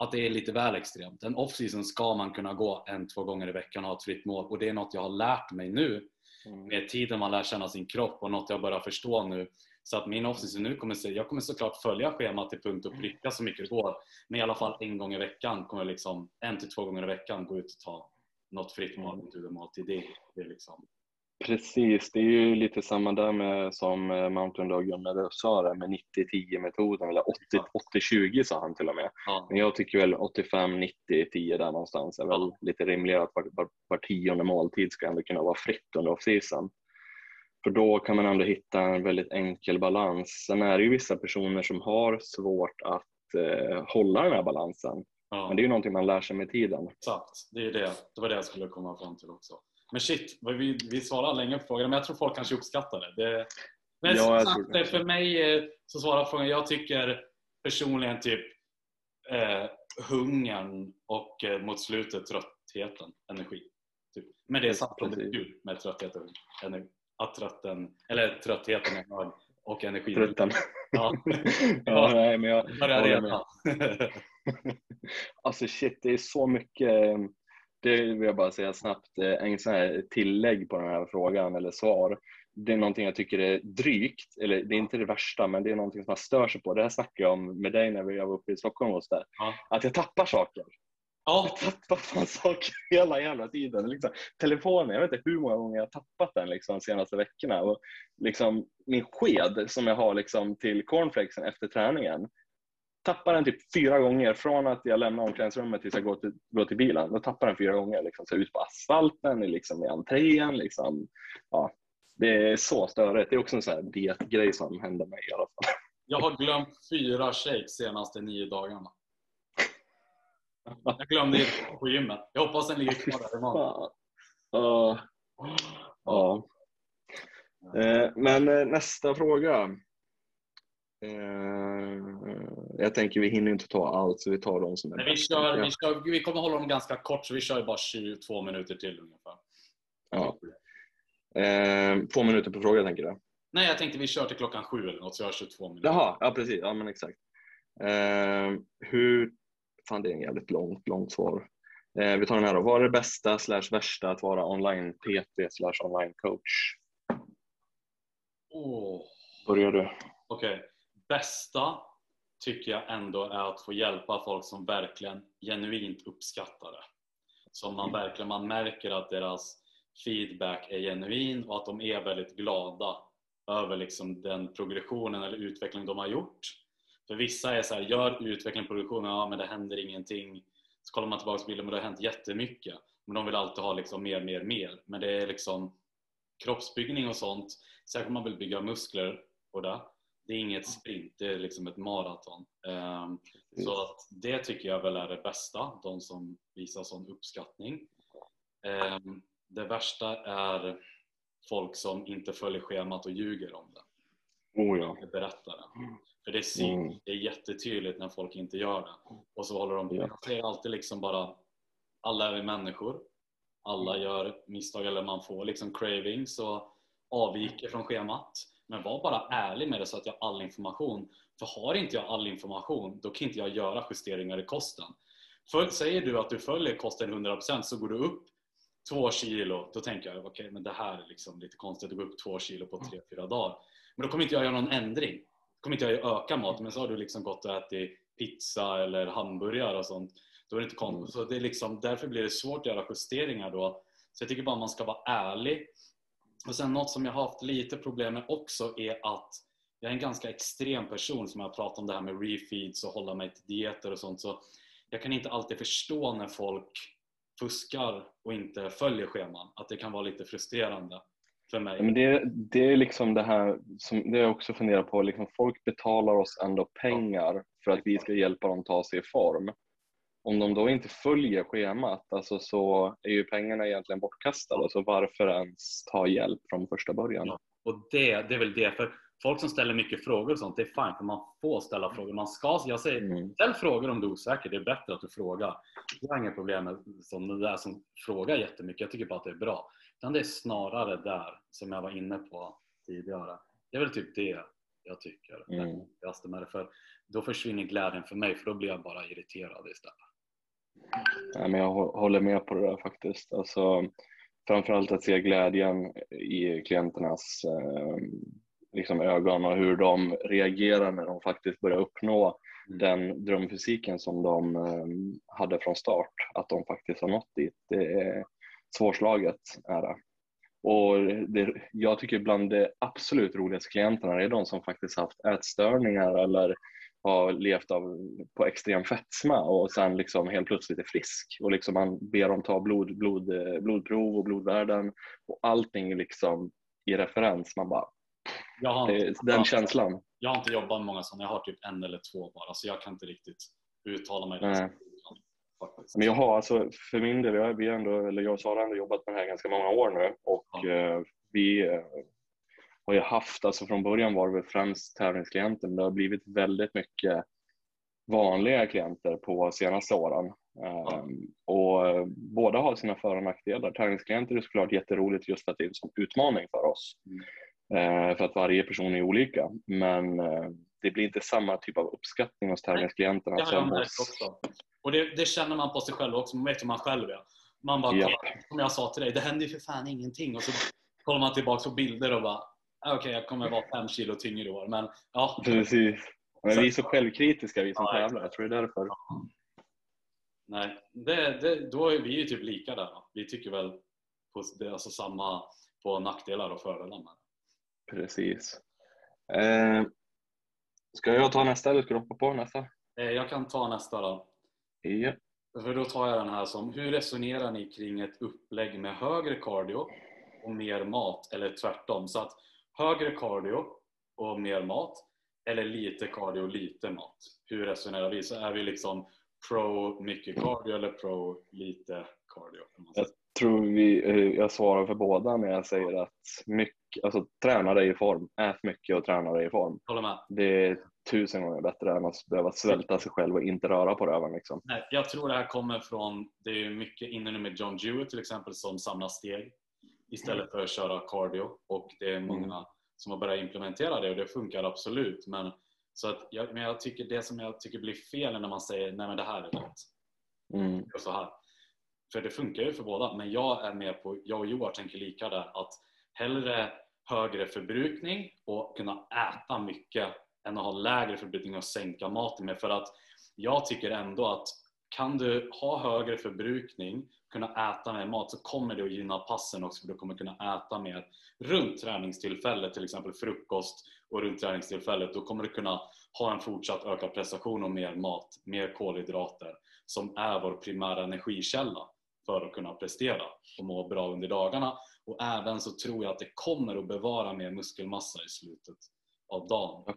att det är lite väl extremt. En off-season ska man kunna gå en, två gånger i veckan och ha ett fritt mål och det är något jag har lärt mig nu. Med tiden man lär känna sin kropp och något jag börjar förstå nu. Så att min off-season nu kommer se, jag kommer såklart följa schemat till punkt och pricka så mycket det går. Men i alla fall en gång i veckan kommer jag liksom, en till två gånger i veckan gå ut och ta något fritt mål, ett uddamåltid. Det, det är liksom, Precis, det är ju lite samma där med som eh, Mountain Dog Gunnar sa där med 90-10 metoden eller 80-20 sa han till och med. ja, Men jag tycker väl 85-90-10 där någonstans är väl Ja. lite rimligare att var, var, var tionde måltid ska ändå kunna vara fritt under off-season. För då kan man ändå hitta en väldigt enkel balans. Sen är det ju vissa personer som har svårt att eh, hålla den här balansen. ja. Men det är ju någonting man lär sig med tiden. Exakt, det är det. Det var det jag skulle komma fram till också. Men shit, vi, vi svarar länge på frågan, men jag tror folk kanske uppskattar det. det men Ja, som sagt, det. för mig eh, så svarar frågan, jag tycker personligen typ eh, hungern och eh, mot slutet tröttheten, energi. Typ. Men det är sant det är kul med trötthet och energi. Att trötten, eller tröttheten är hög och energin Trötten. Ja, ja, nej, men jag, börjar. Alltså shit, det är så mycket. Det vill jag bara säga snabbt, eh, en sån här tillägg på den här frågan eller svar. Det är någonting jag tycker är drygt, eller det är inte det värsta, men det är någonting som man stör sig på. Det här snackade jag om med dig när vi var uppe i Stockholm hos dig. Ja. Att jag tappar saker. ja, Jag tappar fan saker hela jävla tiden. Liksom, telefonen, jag vet inte hur många gånger jag har tappat den liksom, de senaste veckorna. Och, liksom, min sked som jag har liksom, till cornflakesen efter träningen, tappar den typ fyra gånger från att jag lämnar omklädningsrummet tills jag går till, går till bilen. Då tappar den fyra gånger. Liksom, så ut på asfalten, liksom, i entrén. Liksom. Ja, det är så störigt. Det är också en sån här dietgrej som händer mig i alla fall. jag har glömt fyra shakes senaste nio dagarna. Jag glömde det på gymmet. Jag hoppas den ligger kvar där imorgon. Ja. Ja. Eh, Men eh, nästa fråga. Eh, Jag tänker vi hinner inte ta allt så vi tar de som är vi, kör, vi, kör, vi kommer hålla dem ganska kort så vi kör bara 22 minuter till ungefär. Ja. Eh, Två minuter på fråga tänker du? Nej, jag tänkte vi kör till klockan sju eller något så jag har 22 minuter. Jaha, ja precis. Ja men exakt. Eh, Hur... Fan det är en jävligt långt, långt svar. Vi tar den här då. Vad är det bästa slash värsta att vara online PT slash online coach? Åh, Börjar du? Okej. Bästa tycker jag ändå är att få hjälpa folk som verkligen genuint uppskattar det. Som man verkligen man märker att deras feedback är genuin och att de är väldigt glada över liksom den progressionen eller utvecklingen de har gjort. För vissa är så här, gör utveckling progression, ja men det händer ingenting. Så kollar man tillbaka på bilden, men det har hänt jättemycket. Men de vill alltid ha liksom mer, mer, mer. Men det är liksom kroppsbyggning och sånt. Särskilt om man vill bygga muskler och det. Det är inget sprint, det är liksom ett maraton. Ehm, så att det tycker jag väl är det bästa, de som visar sån uppskattning. Ehm, Det värsta är folk som inte följer schemat och ljuger om det. Oh ja. Det berättar det. För det syns, Mm. det är jättetydligt när folk inte gör det. Och så håller de, Ja. jag säger alltid liksom bara, alla är vi människor. Alla gör misstag eller man får liksom cravings och avviker från schemat. Men var bara ärlig med det så att jag har all information. För har inte jag all information, då kan inte jag göra justeringar i kosten. För säger du att du följer kosten 100% så går du upp två kilo, då tänker jag okej, men det här är liksom lite konstigt att gå upp två kilo på tre, fyra dagar. Men då kommer inte jag göra någon ändring. Då kommer inte jag öka maten, men så har du liksom gått och ätit pizza eller hamburgare och sånt. Då är det inte konstigt. Så det är liksom, därför blir det svårt att göra justeringar då. Så jag tycker bara man ska vara ärlig. Och sen något som jag har haft lite problem med också är att jag är en ganska extrem person som jag pratat om det här med refeeds och hålla mig till dieter och sånt. Så jag kan inte alltid förstå när folk fuskar och inte följer scheman. Att det kan vara lite frustrerande för mig. Men det, det är liksom det här som det jag också funderar på. Liksom folk betalar oss ändå pengar för att vi ska hjälpa dem ta sig i form. Om de då inte följer schemat alltså så är ju pengarna egentligen bortkastade. Så varför ens ta hjälp från första början? Ja. Och det, det är väl det. För folk som ställer mycket frågor och sånt, det är fine för man får ställa frågor. Man ska, jag säger, Mm. ställ frågor om du är osäker. Det är bättre att du frågar. Jag har inga problem med som det där som frågar jättemycket. Jag tycker bara att det är bra. Utan det är snarare där som jag var inne på tidigare. Det är väl typ det jag tycker är Mm. med det. För då försvinner glädjen för mig för då blir jag bara irriterad istället. Nej, men jag hå- håller med på det där faktiskt. Alltså, framförallt att se glädjen i klienternas eh, liksom ögon och hur de reagerar när de faktiskt börjar uppnå Mm. den drömfysiken som de eh, hade från start. Att de faktiskt har nått dit. Det är svårslaget. Är det. Och det, jag tycker bland de absolut roligaste klienterna är de som faktiskt haft ätstörningar eller har levt av, på extrem fetma och sen liksom helt plötsligt är frisk. Och liksom man ber dem ta blod, blod, eh, blodprov och blodvärden och allting liksom i referens. Man bara, Jag det, inte, den känslan. jag har inte jobbat med många sådana, jag har typ en eller två bara så jag kan inte riktigt uttala mig. Nej. Men jag har alltså, för min del, jag, vi ändå, eller jag och Sara har ändå jobbat med det här ganska många år nu och Ja. eh, vi eh, har ju haft, alltså från början var det väl främst tävlingsklienter, men det har blivit väldigt mycket vanliga klienter på senaste åren. Um, och eh, båda har sina för och nackdelar. Tävlingsklienter är såklart jätteroligt just för att det är en sån utmaning för oss. Mm. Eh, för att varje person är olika. Men eh, det blir inte samma typ av uppskattning hos tävlingsklienterna Det har jag som märkt hos... också. Och det, det känner man på sig själv också, man vet hur man själv är. Man bara, kollar, som jag sa till dig, det händer ju för fan ingenting. Och så kollar man tillbaka på bilder och bara, "Ah, okej jag kommer vara fem kilo tyngre i år. Men ja, Precis. Men vi är så självkritiska vi som Ja, tävlar. Jag tror det är därför. nej, det, det, då är vi ju typ lika där. Vi tycker väl på, det är alltså samma på nackdelar och fördelar med. Precis. Eh, ska jag ta nästa eller ska du hoppa på nästa? Eh, Jag kan ta nästa då. Ja. För då tar jag den här som, hur resonerar ni kring ett upplägg med högre cardio och mer mat eller tvärtom? Så att högre cardio och mer mat eller lite cardio och lite mat. Hur resonerar vi? Så är vi liksom pro mycket cardio eller pro lite cardio? säga. tror vi, eh, jag svarar för båda när jag säger att mycket, alltså, träna dig i form. Ät mycket och träna dig i form. Håller med. Det är tusen gånger bättre än att behöva svälta sig själv och inte röra på röven. Liksom. Nej, jag tror det här kommer från, det är mycket inne nu med John Jewett till exempel som samlar steg istället för att köra cardio och det är många Mm. som har börjat implementera det och det funkar absolut men, så att jag, men jag tycker det som jag tycker blir fel är när man säger nej men det här är rätt Mm. och så här. För det funkar ju för båda men jag är med på, jag och Joar tänker lika där att hellre högre förbrukning och kunna äta mycket än att ha lägre förbrukning och sänka maten med för att jag tycker ändå att kan du ha högre förbrukning, kunna äta mer mat så kommer det att gynna passen också för du kommer kunna äta mer runt träningstillfället, till exempel frukost och runt träningstillfället. Då kommer du kunna ha en fortsatt ökad prestation och mer mat, mer kolhydrater som är vår primära energikälla för att kunna prestera och må bra under dagarna. Och även så tror jag att det kommer att bevara mer muskelmassa i slutet av dagen.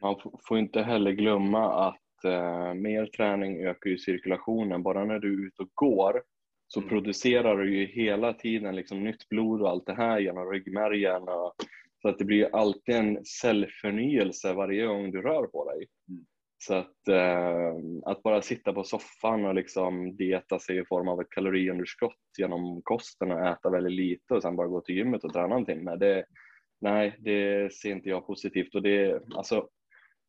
Man får inte heller glömma att eh, mer träning ökar ju cirkulationen. Bara när du är ute och går så Mm. producerar du ju hela tiden liksom nytt blod och allt det här genom ryggmärgen. Och, så att det blir alltid en cellförnyelse varje gång du rör på dig. Mm. Så att, eh, att bara sitta på soffan och liksom dieta sig i form av ett kaloriunderskott genom kosten och äta väldigt lite och sen bara gå till gymmet och träna en timme. Det, nej, det ser inte jag positivt. Och det, alltså,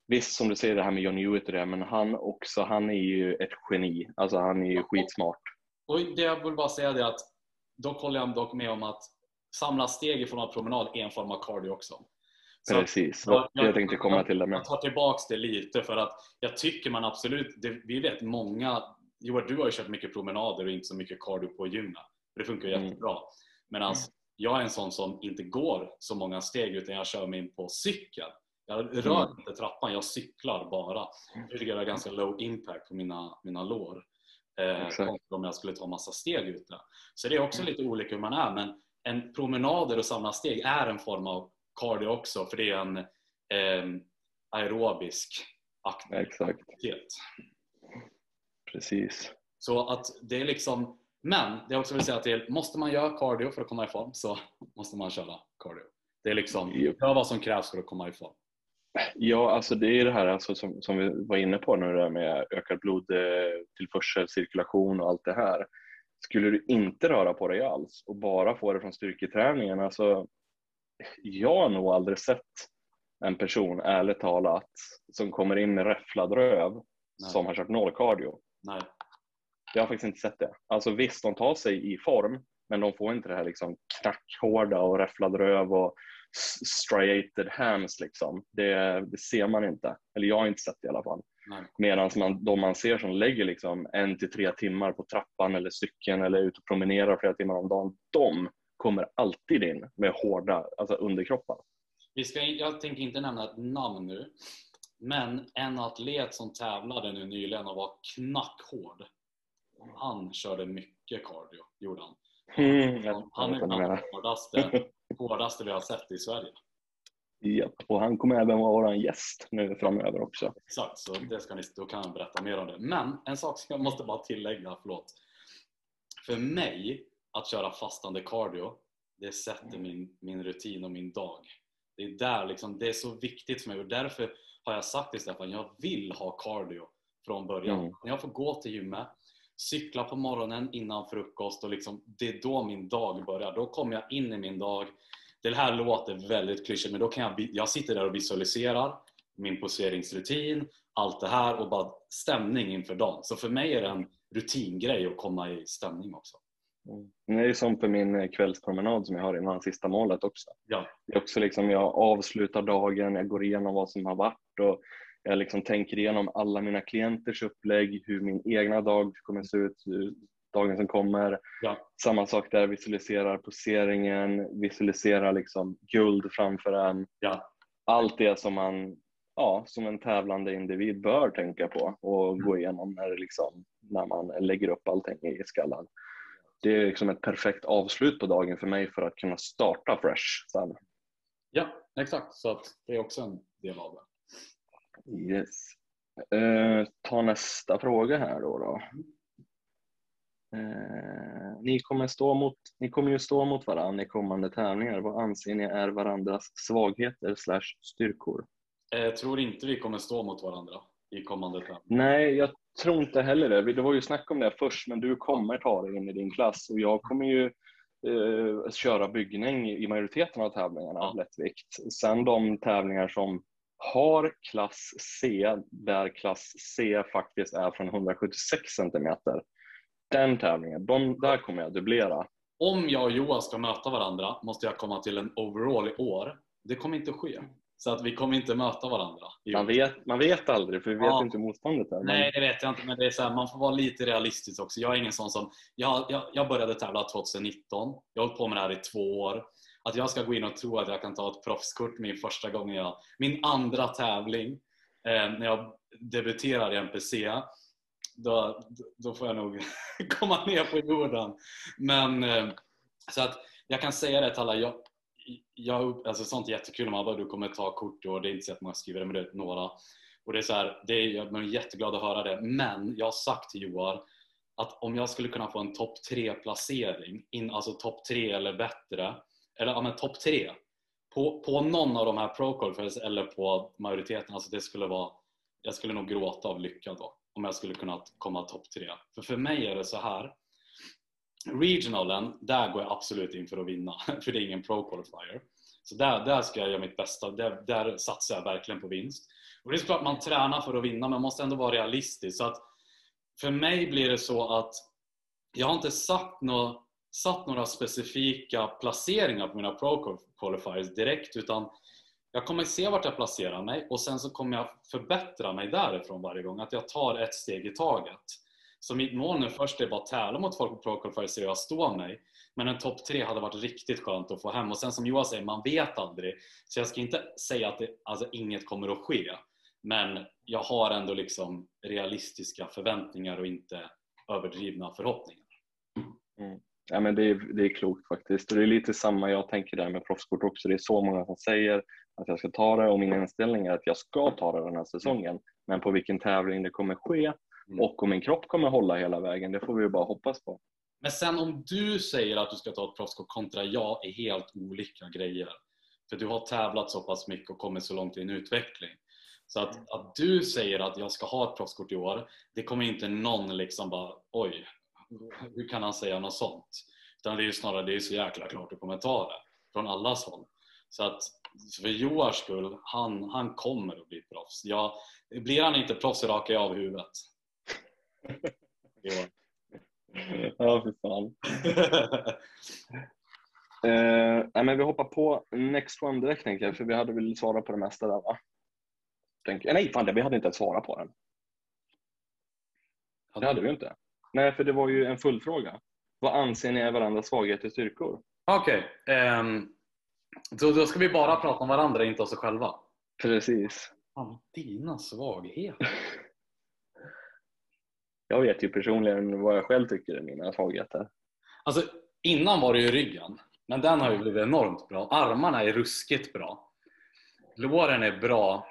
visst, som du säger det här med John Hewitt och det, men han också, han är ju ett geni. Alltså han är ju skitsmart. Och det jag vill bara säga det att dock håller jag dock med om att samla steg i form av promenad är en form av cardio också. Så Precis, Ja, och jag tänkte komma till det med. jag tar tillbaks det lite för att jag tycker man absolut, det, vi vet många, Joar du har ju kört mycket promenader och inte så mycket cardio på gymmet. Det funkar Mm. jättebra. Medan jag är en sån som inte går så många steg utan jag kör mig in på cykel. Jag rör Mm. inte trappan, jag cyklar bara. Det tycker jag är ganska low impact på mina, mina lår. Eh, Exakt. om jag skulle ta massa steg ute. Så det är också Mm. lite olika hur man är men en promenader och samla steg är en form av cardio också för det är en eh, aerobisk aktivitet. precis. Så att det är liksom, men det jag också vill säga till, måste man göra cardio för att komma i form så måste man köra cardio. Det är liksom, Japp. gör vad som krävs för att komma i form. Ja, alltså det är det här alltså som, som vi var inne på nu det där med ökad blodtillförsel, cirkulation och allt det här. Skulle du inte röra på dig alls och bara få det från styrketräningen, alltså jag har nog aldrig sett en person, ärligt talat, som kommer in med räfflad röv Nej. som har kört noll cardio. Nej. Jag har faktiskt inte sett det. Alltså visst, de tar sig i form, men de får inte det här liksom knackhårda och räfflad röv och striated hams liksom. Det, det ser man inte. Eller jag har inte sett det i alla fall. Medan man, de man ser som lägger liksom en till tre timmar på trappan eller cykeln eller ut och promenerar flera timmar om dagen, de kommer alltid in med hårda alltså underkroppar. Vi ska, jag tänker inte nämna ett namn nu, men en atlet som tävlade nu nyligen och var knackhård. Han körde mycket cardio, gjorde han. Mm, Han är bland de hårdaste, hårdaste vi har sett i Sverige. Japp, och han kommer även vara en gäst nu framöver också. Exakt, så det ska ni, då kan jag berätta mer om det. Men en sak som jag måste bara tillägga, förlåt. För mig, att köra fastande cardio, det sätter min, min rutin och min dag. Det är där liksom, det är så viktigt för mig och därför har jag sagt till Stefan, jag vill ha cardio från början. Mm. När jag får gå till gymmet, cykla på morgonen innan frukost och liksom, det är då min dag börjar. Då kommer jag in i min dag. Det här låter väldigt klyschigt men då kan jag, jag sitter där och visualiserar min poseringsrutin, allt det här och bara stämning inför dagen. Så för mig är det en rutingrej att komma i stämning också. Mm. Det är som för min kvällspromenad som jag har innan sista målet också. Ja. Det är också liksom, jag avslutar dagen, jag går igenom vad som har varit och jag liksom tänker igenom alla mina klienters upplägg, hur min egna dag kommer se ut, dagen som kommer. Ja. Samma sak där, visualiserar poseringen, visualiserar liksom guld framför en. Ja. Allt det som man ja, som en tävlande individ bör tänka på och gå igenom när, liksom, när man lägger upp allting i skallen. Det är liksom ett perfekt avslut på dagen för mig för att kunna starta fresh sen. Ja, exakt. Så att det är också en del av det. Yes. Eh, ta nästa fråga här då. då. Eh, ni, kommer stå mot, ni kommer ju stå mot varandra i kommande tävlingar. Vad anser ni är varandras svagheter slash styrkor? Eh, Jag tror inte vi kommer stå mot varandra i kommande tävling. Nej, jag tror inte heller det. Det var ju snack om det först, men du kommer ta dig in i din klass och jag kommer ju eh, köra byggning i majoriteten av tävlingarna, Ja. lättvikt. Sen de tävlingar som har klass C, där klass C faktiskt är från 176 centimeter. Den tävlingen, de, där kommer jag dubblera. Om jag och Johan ska möta varandra måste jag komma till en overall i år. Det kommer inte ske. Så att vi kommer inte möta varandra. Man vet, man vet aldrig, för vi vet Ja. inte hur motståndet är. men- Nej, det vet jag inte. Men det är så här, man får vara lite realistisk också. Jag är ingen sån som... Jag, jag, jag började tävla 2019. Jag har hållit på med det här i två år. Att jag ska gå in och tro att jag kan ta ett proffskort min första gång, jag... Min andra tävling, eh, när jag debuterar i NPC, då, då får jag nog komma ner på jorden. Men eh, så att jag kan säga det till alla. Jag, jag, alltså sånt är jättekul man bara du kommer ta kort och det är inte så att många skriver det men det är några. Och det är så här, det är, jag är jätteglad att höra det. Men jag har sagt till Joar att om jag skulle kunna få en topp tre placering, in, alltså topp tre eller bättre, eller ja men topp tre på, på någon av de här pro qualifiers eller på majoriteten, alltså det skulle vara, jag skulle nog gråta av lycka då om jag skulle kunna komma topp tre. För för mig är det så här Regionalen, där går jag absolut in för att vinna, för det är ingen pro qualifier. Så där, där ska jag göra mitt bästa, där, där satsar jag verkligen på vinst. Och det är såklart man tränar för att vinna, men man måste ändå vara realistisk. Så att för mig blir det så att jag har inte satt, något satt några specifika placeringar på mina pro qualifiers direkt, utan jag kommer se vart jag placerar mig och sen så kommer jag förbättra mig därifrån varje gång. Att jag tar ett steg i taget. Så mitt mål nu först är bara att tävla mot folk på Pro Qualifiers och jag står mig. Men en topp tre hade varit riktigt skönt att få hem. Och sen som Johan säger, man vet aldrig. Så jag ska inte säga att det, alltså, inget kommer att ske. Men jag har ändå liksom realistiska förväntningar och inte överdrivna förhoppningar. Mm. Ja, men det, är, det är klokt faktiskt. Och det är lite samma jag tänker där med proffskort också. Det är så många som säger att jag ska ta det och min inställning är att jag ska ta det den här säsongen. Men på vilken tävling det kommer ske Mm. och om min kropp kommer hålla hela vägen, det får vi ju bara hoppas på. Men sen om du säger att du ska ta ett proffskort kontra jag är helt olika grejer. För du har tävlat så pass mycket och kommit så långt i din utveckling. Så att, att du säger att jag ska ha ett proffskort i år, det kommer inte någon liksom bara oj, hur kan han säga något sånt? Utan det är ju snarare, det är så jäkla klart ta det från allas håll. Så att för Joars skull, han, han kommer att bli proffs. Ja, blir han inte proffs så rakar jag av huvudet. Joar. Ja, för fan. Eh, nej, men vi hoppar på next one direkt jag, för vi hade väl svarat på det mesta där va? Tänk, nej, fan det, vi hade inte ens svarat på den. Det hade vi ju inte. Nej, för det var ju en fullfråga. Vad anser ni är varandras svagheter och styrkor? Okej, ehm, då, då ska vi bara prata om varandra, inte oss själva. Precis. Fan, dina svagheter. Jag vet ju personligen vad jag själv tycker är mina svagheter. Alltså, innan var det ju ryggen, men den har ju blivit enormt bra. Armarna är ruskigt bra. Låren är bra.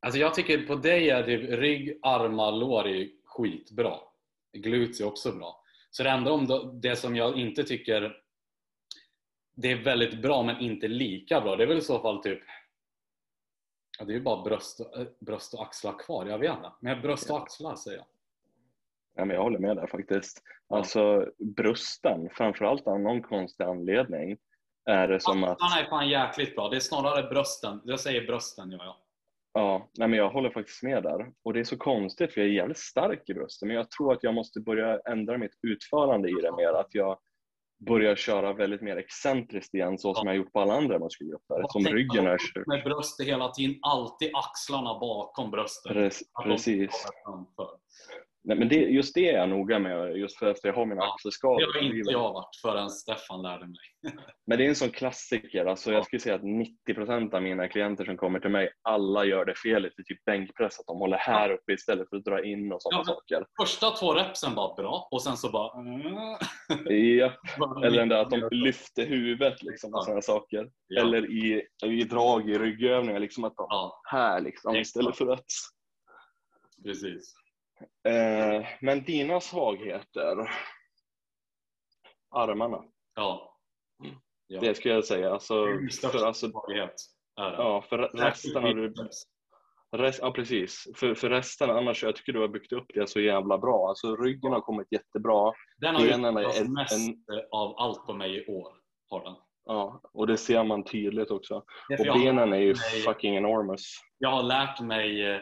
Alltså jag tycker på dig är det rygg, armar, lår är skitbra. Glutes är också bra. Så det enda om det- som jag inte tycker det är väldigt bra men inte lika bra, det är väl i så fall typ Ja, det är ju bara bröst och, äh, bröst och axlar kvar, jag vet inte. Men bröst och axlar säger jag. Ja, men jag håller med där faktiskt. Alltså brösten, framförallt av någon konstig anledning, är det som att... Axlarna är fan jäkligt bra. Det är snarare brösten. Jag säger brösten, ja. ja. Ja, nej, men jag håller faktiskt med där. Och det är så konstigt för jag är jävligt stark i brösten, men jag tror att jag måste börja ändra mitt utförande i det mer. Att jag börjar köra väldigt mer excentriskt igen, så som jag har gjort på alla andra muskelgrupper. Som ryggen har kört. Med bröstet hela tiden, alltid axlarna bakom bröstet. Pre- Att de Precis. Nej, men det, just det är jag noga med, just för att jag har mina Ja, axelskador. Det har inte jag varit förrän Stefan lärde mig. Men det är en sån klassiker. Alltså Ja. Jag skulle säga att 90% av mina klienter som kommer till mig, alla gör det felet i typ bänkpress. Att de håller här uppe istället för att dra in och sådana Ja, saker. Första två repsen var bra och sen så bara... mm. Ja. Eller den där att de lyfter huvudet liksom, och sådana saker. Eller i, i drag i ryggövningar, liksom att de här liksom, istället för att... precis. Eh, men dina svagheter? Armarna, Ja. Mm. ja. det skulle jag säga. Alltså, min största för, alltså, svaghet. Är det. ja, för resten har du Rest, ja precis. För, för resten annars, jag tycker du har byggt upp det så jävla bra. Alltså ryggen har kommit jättebra. Den har utvecklats en- mest av allt på mig i år. Har den. Ja, och det ser man tydligt också. Och benen är ju mig- fucking enormous. Jag har lärt mig eh,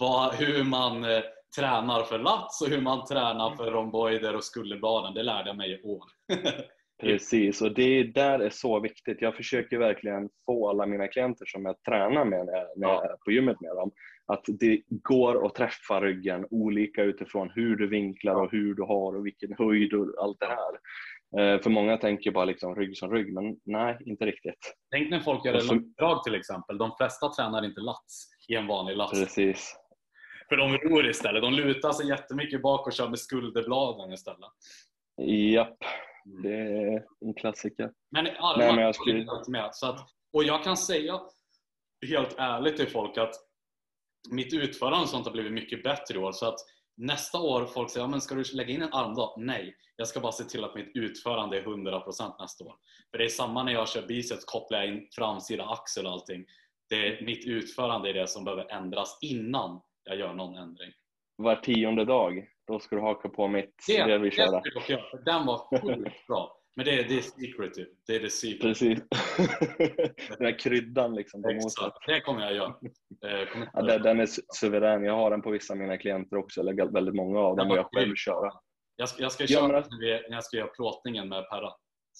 vad, hur man eh, tränar för lats och hur man tränar för romboider och skulderbladen. Det lärde jag mig i år. Precis, och det där är så viktigt. Jag försöker verkligen få alla mina klienter som jag tränar med när jag, när jag är på gymmet med dem, att det går att träffa ryggen olika utifrån hur du vinklar och hur du har och vilken höjd och allt det här. Eh, För många tänker bara liksom rygg som rygg, men nej, inte riktigt. Tänk när folk gör ett drag till exempel. De flesta tränar inte lats i en vanlig lats. Precis. För de ror istället. De lutar sig jättemycket bak och kör med skulderbladen istället. Japp, Mm. det är en klassiker. Men armar Nej, men jag skulle- med. Så att, och jag kan säga helt ärligt till folk att mitt utförande sånt har blivit mycket bättre i år. Så att nästa år, folk säger ja, men ska du lägga in en armdag? Nej, jag ska bara se till att mitt utförande är 100% nästa år. För det är samma när jag kör biceps, kopplar jag in framsida axel och allting. Det är, mitt utförande är det som behöver ändras innan jag gör någon ändring. Var tionde dag, då ska du haka på mitt, det, vi det köra. ska jag för den var sjukt bra. Men det, är- det secretive. Det är det secret. Precis. Den här kryddan liksom på. Exakt, det kommer jag göra. Eh, kommer Ja, den, den är su- suverän. Jag har den på vissa av mina klienter också, eller väldigt många av dem, jag själv köra. Jag ska, jag ska Ja, köra men att- när, vi, när jag ska göra plåtningen med Perra.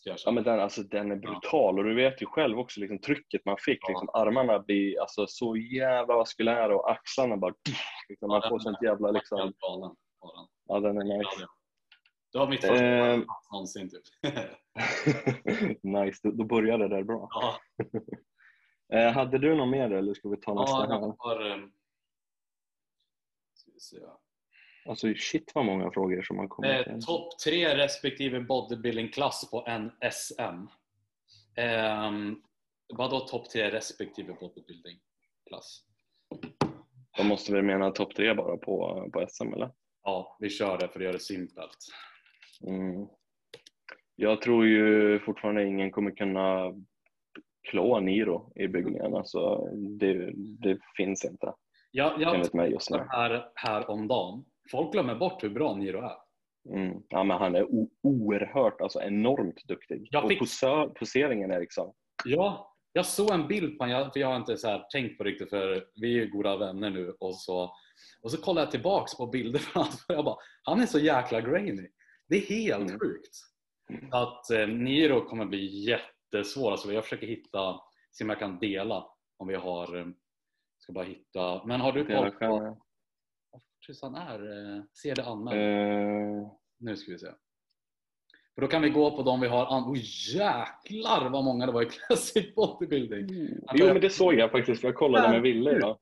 Ja, men den, alltså, den är brutal och du vet ju själv också liksom, trycket man fick. Ja. Liksom, armarna blir alltså, så jävla vaskulära och axlarna bara... Liksom, man Ja, får sånt jävla... Liksom, Helt galen ja, den är Ja, nice. det- var mitt första Eh. någonsin typ. nice, då, då började det där bra. ja, Eh, hade du något mer eller ska vi ta nästa ja, jag har... eh, Ska vi se. Alltså shit vad många frågor som har kommit Eh. Topp tre respektive bodybuilding-klass på en SM. Eh, vadå topp tre respektive bodybuilding-klass? De måste väl mena topp tre bara på, på SM eller? Ja, vi kör det för att göra det simpelt. Mm. Jag tror ju fortfarande ingen kommer kunna klå Niro i byggningen. Alltså, det, det finns inte Jag, jag enligt mig just nu. här, här om dagen. Folk glömmer bort hur bra Niro är. Mm. Ja, men han är oerhört, alltså enormt duktig. Jag Och fick- posör, poseringen är liksom... Ja, Jag såg en bild på honom, för jag har inte så här tänkt på det riktigt för vi är ju goda vänner nu och så, och så kollar jag tillbaks på bilder från honom och jag bara, han är så jäkla grainy. Det är helt Mm. sjukt. Att eh, Niro kommer bli jättesvår. Alltså, jag försöker hitta, se om jag kan dela om vi har, eh, ska bara hitta, men har du koll på tusan är eh, ser det anmält? Eh, Nu ska vi se. För då kan vi gå på de vi har. an- Oj jäklar vad många det var i Classic Bodybuilding. jo men det såg jag faktiskt jag kollade med Ville idag.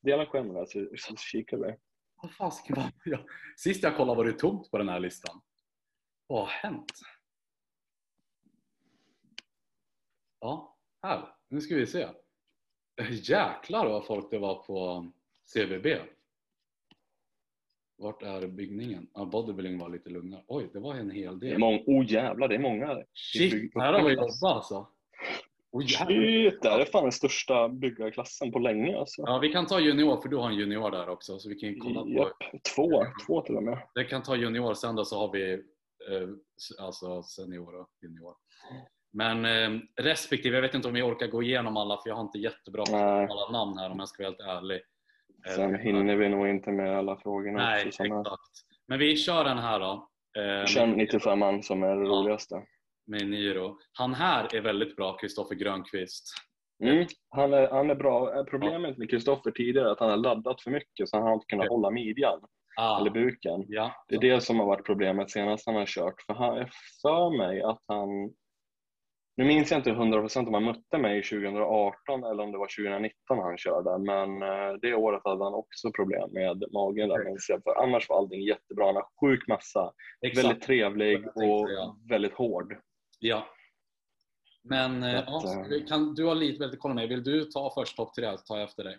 Dela skärmen så, kikade vi. Vad fasiken var jag? Sist jag kollade var det tomt på den här listan. Vad har hänt? Ja, här. Nu ska vi se. Jäklar vad folk det var på CVB. Vart är byggningen? Ja, bodybuilding var lite lugnare. Oj, det var en hel Det är del. många, oh jävlar det är många. Shit, här har vi jobbat alltså. Jävlar. Shit, det här är fan den största byggarklassen på länge alltså. Ja, vi kan ta junior för du har en junior där också så vi kan kolla på. Japp, två, två till och med. Vi kan ta junior sen då så har vi eh, alltså senior och junior. Men eh, respektive, jag vet inte om vi orkar gå igenom alla för jag har inte jättebra på alla namn här om jag ska vara helt ärlig. Eh, Sen hinner vi nog inte med alla frågorna Nej, också. exakt. Men vi kör den här då. Eh, Känn 95 man som är det Ja. roligaste. med Niro. Han här är väldigt bra, Kristoffer Grönqvist. Mm. Han, är, han är bra. Eh, Problemet med Kristoffer tidigare är att han har laddat för mycket så han har inte kunnat hålla midjan Ah, eller buken. ja. Det är det som har varit problemet senast han har kört. För han är för mig att han... Nu minns jag inte 100% om han mötte mig 2018 eller om det var 2019 han körde. Men eh, det året hade han också problem med magen där minns jag. För annars var allting jättebra. Han har sjuk massa. Exakt. Väldigt trevlig Jag och ja. väldigt hård. Ja. Men eh, Att, ja, eh, kan, du har lite väldigt koll mig. Vill du ta först topp tre så tar jag efter dig.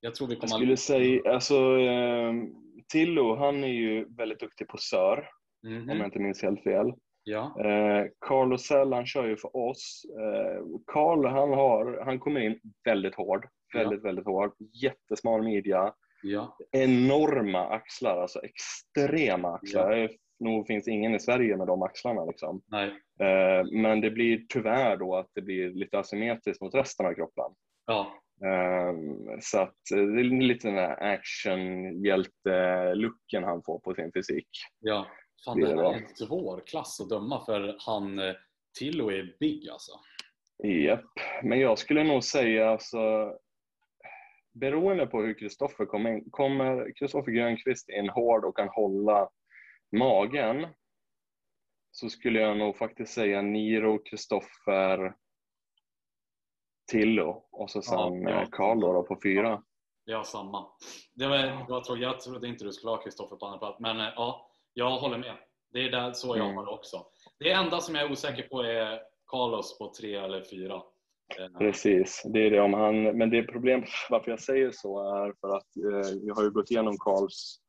Jag tror vi Jag kommer... skulle säga, alltså eh, Tillo han är ju väldigt duktig på sör, Mhm. om jag inte minns helt fel. Ja, Eh, Carlos Sell, han kör ju för oss. Eh, Carl, han, har, han kommer in väldigt hård. Väldigt, väldigt hård. Jättesmal midja. ja, Enorma axlar, alltså extrema axlar. Det nog finns ingen i Sverige med de axlarna. Liksom. Eh, men det blir tyvärr då att det blir lite asymmetriskt mot resten av kroppen. ja, Ehm, Så att det är lite den här actionhjälte-looken han får på sin fysik. ja. Fan, Det är en svår klass att döma för han eh, Tillo är big alltså. Japp, men jag skulle nog säga alltså beroende på hur Kristoffer kommer in, kommer Kristoffer Grönqvist in hård och kan hålla magen så skulle jag nog faktiskt säga Niro, Kristoffer, Tillo och så sen Ja, ja. eh, då, på fyra. Ja, samma. Det var, var tråkigt. Jag trodde inte du skulle ha Kristoffer på andra plats. Men eh, ja, jag håller med. Det är där, så jag Mm. har det också. Det enda som jag är osäker på är Carlos på tre eller fyra. Eh, Precis, det är det om han, men det är problem varför jag säger så är för att eh, jag har ju gått igenom Karls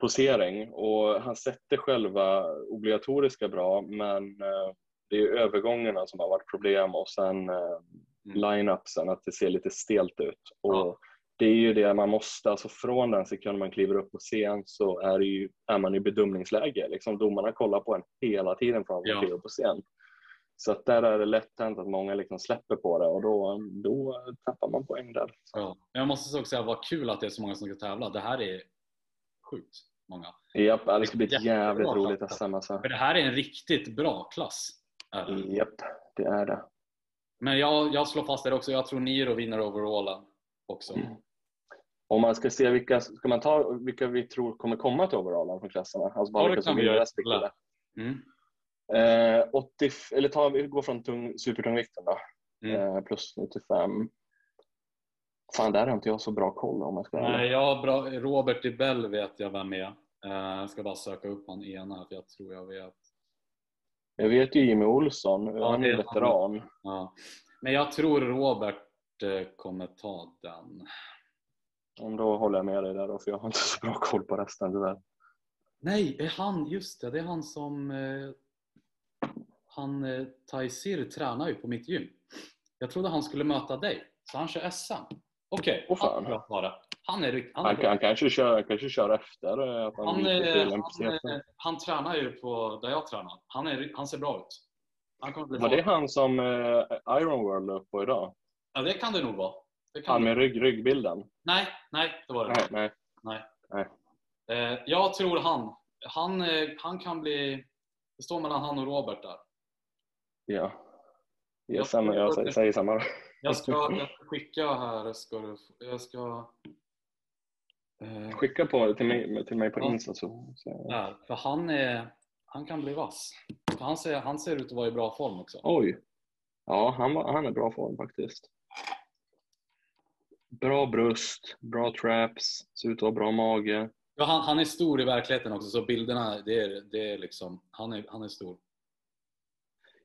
posering och han sätter själva obligatoriska bra men eh, det är övergångarna som har varit problem och sen eh, Mm. line-upsen, att det ser lite stelt ut. Och Ja. Det är ju det man måste, alltså från den sekund man kliver upp på scen så är, ju, är man i bedömningsläge. Liksom domarna kollar på en hela tiden från att man kliver upp på scen. Så att där är det lätt hänt att många liksom släpper på det och då, då tappar man poäng där. Ja. Jag måste också säga vad kul att det är så många som ska tävla. Det här är sjukt många. Japp, ja, det ska bli ett jävligt roligt SM alltså. För det här är en riktigt bra klass. Japp, det är det. Men jag, jag slår fast det också. Jag tror Niro vinner overallen också. Mm. Om man ska se vilka, ska man ta vilka vi tror kommer komma till overallen från klasserna? Alltså bara Ja, vilka som vi vinner respektive. Mm. Eh, 80, eller ta, vi går från tung, supertungvikten då. Mm. Eh, plus 95. Fan, där har inte jag så bra koll om jag ska vara Nej, jag har bra, Robert Dibell vet jag vem är. Eh, Jag ska bara söka upp han ena för jag tror jag vet. Jag vet ju Jimmy Olsson, Ja, han är veteran. Ja. Men jag tror Robert eh, kommer ta den. Om då håller jag med dig där då, för jag har inte så bra koll på resten tyvärr. Nej, är han, just det, det är han som eh, han eh, Taisir tränar ju på mitt gym. Jag trodde han skulle möta dig, så han kör SM. Okej, Åh, fan. han är bra det. Han är, han är Han, bra. han, kanske kör, han kanske kör efter eh, att han, Han, eh, han, PC. eh, han tränar ju på där jag tränar. Han, är, han ser bra ut. Han kommer bli Var det farlig. han som eh, Iron World la upp på idag? Ja, det kan det nog vara. Han med rygg, ryggbilden? Nej, nej, det var det Nej, inte. nej. Eh, jag tror han. Han, eh, han kan bli... Det står mellan han och Robert där. Ja. Jag Jag, samma, jag säger, säger samma. Jag ska, jag ska skicka här. Ska du, jag ska... Eh, Skicka på till mig, till mig på Ja. Insta så. så. där, för han, är, han kan bli vass. För han, ser, han ser ut att vara i bra form också. Oj. Ja, han, han är bra form faktiskt. Bra bröst, bra traps, ser ut att ha bra mage. Ja, han, han är stor i verkligheten också, så bilderna, det är, det är liksom... Han är, han är stor.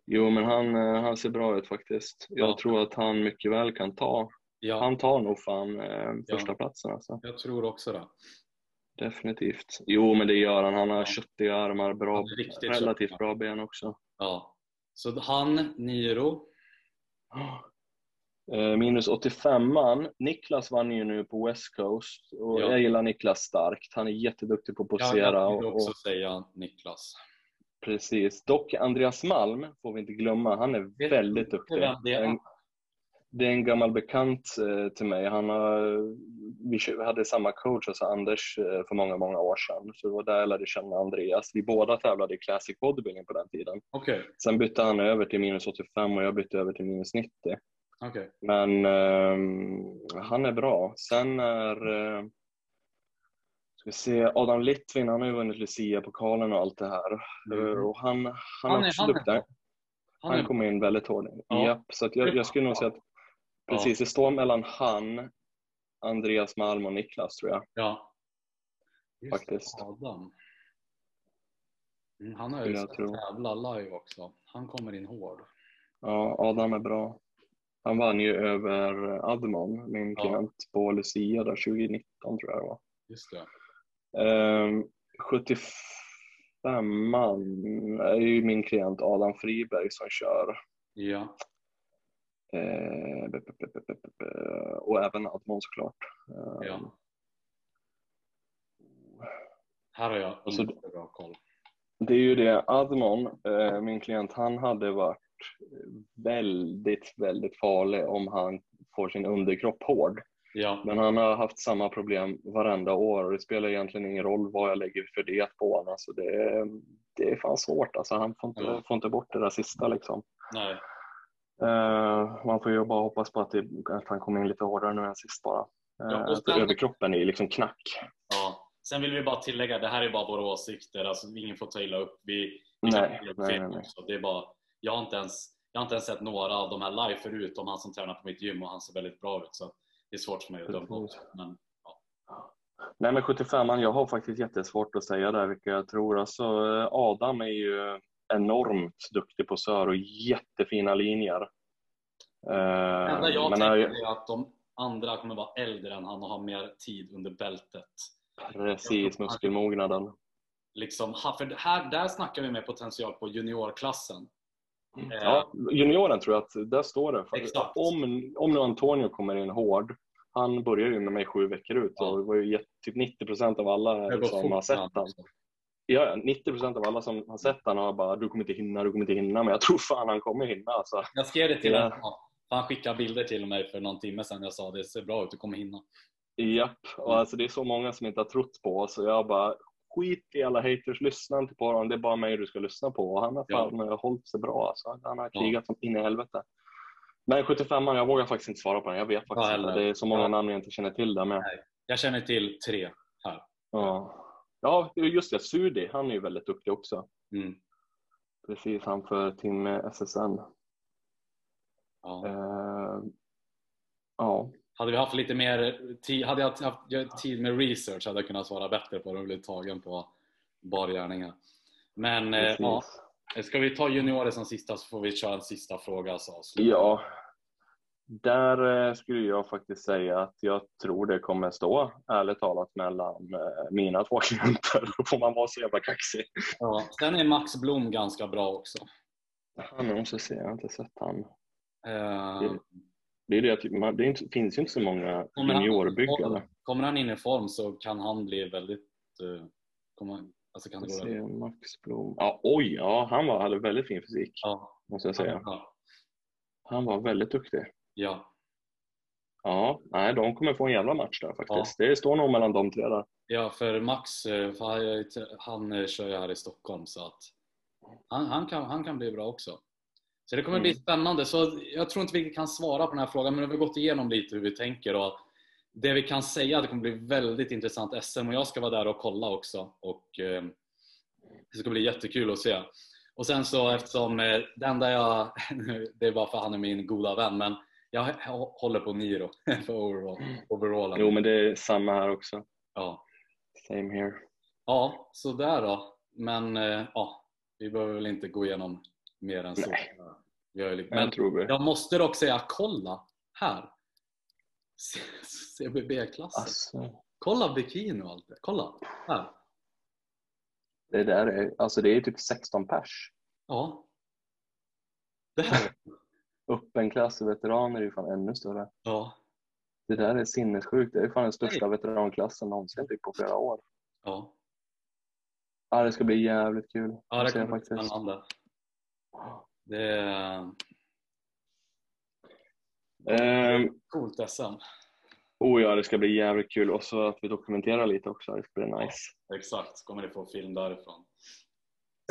Jo, men han, eh, han ser bra ut faktiskt. Jag Ja. tror att han mycket väl kan ta. Ja, Han tar nog fan eh, Ja. första platsen alltså. jag tror också det. Definitivt. Jo, men det gör han. Han har Ja. köttiga armar, bra, relativt köttig. bra ben också. Ja. Så han, Niro. Eh, Minus 85an. Niklas vann ju nu på West Coast och Ja. jag gillar Niklas starkt. Han är jätteduktig på att Ja, posera. jag och, vill också och, säga Niklas. precis. Dock Andreas Malm får vi inte glömma. Han är Vet väldigt duktig. det är. En, det är en gammal bekant eh, till mig. Han har, vi hade samma coach, alltså Anders, eh, för många, många år sedan. Så det var där jag lärde känna Andreas. Vi båda tävlade i Classic Bodybuilding på den tiden. Okej, Sen bytte han över till minus 85 och jag bytte över till minus 90. Okej. Men ehm, han är bra. Sen är eh, ska vi se, Adam Litvin, han har ju vunnit Lucia-pokalen och allt det här. Mm. Eh, Och han, han, Han är är- också han är duktig. bra. Han, Han är, kom in väldigt hårt. Ja. Japp, så jag, jag skulle nog säga att precis, det står mellan han, Andreas Malm och Niklas tror jag. ja. Just Faktiskt. Adam. Mm, han har ju jag sett tro. tävla live också. Han kommer in hård. Ja, Adam är bra. Han vann ju över Admon, min Ja. klient, på Lucia där 2019 tror jag det var. Just det. Ehm, 75an är ju min klient Adam Friberg som kör. Ja. Ehm, be- be- be- och även Admon såklart. Ehm, ja. Här har jag inte bra koll. Det är ju det, Admon, eh, min klient, han hade varit väldigt, väldigt farlig om han får sin underkropp hård. Ja. Men han har haft samma problem varenda år och det spelar egentligen ingen roll vad jag lägger för det på honom. Alltså det, det är fan svårt alltså. Han får inte, Ja. får inte bort det där sista liksom. Nej. Eh, man får ju bara hoppas på att, det, att han kommer in lite hårdare nu än sist bara. Uh, Ja, och sen- överkroppen är liksom knack. Ja. Sen vill vi bara tillägga, det här är bara våra åsikter. Alltså, ingen får ta illa upp. Vi, vi Nej, nej, nej, nej. också. Det är bara, jag, har inte ens, jag har inte ens sett några av de här live förut om han som tränar på mitt gym och han ser väldigt bra ut. Så det är svårt för mig att döma. Men Nej men 75 jag har faktiskt jättesvårt att säga där vilka jag tror. Alltså, eh, Adam är ju enormt duktig på sör och jättefina linjer. Eh, det enda jag men tänker är att de andra kommer vara äldre än han och ha mer tid under bältet. Precis, muskelmognaden. Liksom, för här, där snackar vi med potential på juniorklassen. Eh, Ja, junioren tror jag att där står det. Exakt. Om, om nu Antonio kommer in hård, han börjar ju med mig sju veckor ut och det var ju typ 90% av alla som har sett också. Ja, ja, 90% av alla som har sett han har bara du kommer inte hinna, du kommer inte hinna, men jag tror fan han kommer hinna alltså. Jag skrev det till Ja. honom. Han skickade bilder till mig för någon timme sedan. Jag sa det ser bra ut, du kommer hinna. Japp, och Mm. alltså det är så många som inte har trott på oss och jag bara skit i alla haters, lyssna inte på honom, det är bara mig du ska lyssna på och han har Ja. fan hållit sig bra alltså. Han har Ja. krigat som in i helvete. Men 75 jag vågar faktiskt inte svara på den, jag vet faktiskt heller. inte. Det är så många Ja. namn jag inte känner till där med. Jag känner till tre här. Ja. ja, just det, Sudi, han är ju väldigt duktig också. Mm. Precis, han för Team SSN. Ja. Eh, ja, Hade vi haft lite mer tid, hade jag haft tid med research hade jag kunnat svara bättre på det och blivit tagen på bar gärningar. Men eh, ja, ska vi ta juniorer som sista så får vi köra en sista fråga så Ja, där eh, skulle jag faktiskt säga att jag tror det kommer stå, ärligt talat, mellan eh, mina två klienter. Då får man vara så jävla kaxig. ja. Sen är Max Blom ganska bra också. Han måste se, jag har inte sett han. Eh, Det, är det, att man, det inte, finns ju inte så många kommer han- juniorbyggare. Kommer han in i form så kan han bli väldigt... eh, kommer, Alltså kan det gå ser Max Blom. Ja, oj, ja, han var, hade väldigt fin fysik Ja. måste jag säga. Ja. Han var väldigt duktig. ja. Ja, nej, de kommer få en jävla match där faktiskt. Det står nog mellan de tre där. Ja, för Max eh, för han, han eh, kör ju här i Stockholm så att han, han, kan, han kan bli bra också. Så det kommer Mm. bli spännande. Så jag tror inte vi kan svara på den här frågan men vi har gått igenom lite hur vi tänker och det vi kan säga är att det kommer bli väldigt intressant SM och jag ska vara där och kolla också och eh, det ska bli jättekul att se. Och sen så eftersom eh, det enda jag, det är bara för att han är min goda vän men jag håller på Niro för overall, overallen. Jo, men det är samma här också. Ja. Same here. Ja, så där då. Men eh, ja, vi behöver väl inte gå igenom mer än så. Nej. Men Men jag tror jag måste dock säga, kolla här! CBB-klassen. Alltså, Kolla bikini och allt det. Kolla! Här. det där är, alltså det är typ 16 pers. Ja. Det här. Öppen klass veteraner är ju fan ännu större. Ja. Det där är sinnessjukt. Det är fan den största veteranklassen någonsin typ på flera år. Ja, Ja, det ska bli jävligt kul. ja det jag kommer bli spännande. Det är Ehm, coolt SM. oh ja, det ska bli jävligt kul. Och så att vi dokumenterar lite också. Det ska bli nice. Exakt, kommer ni få film därifrån.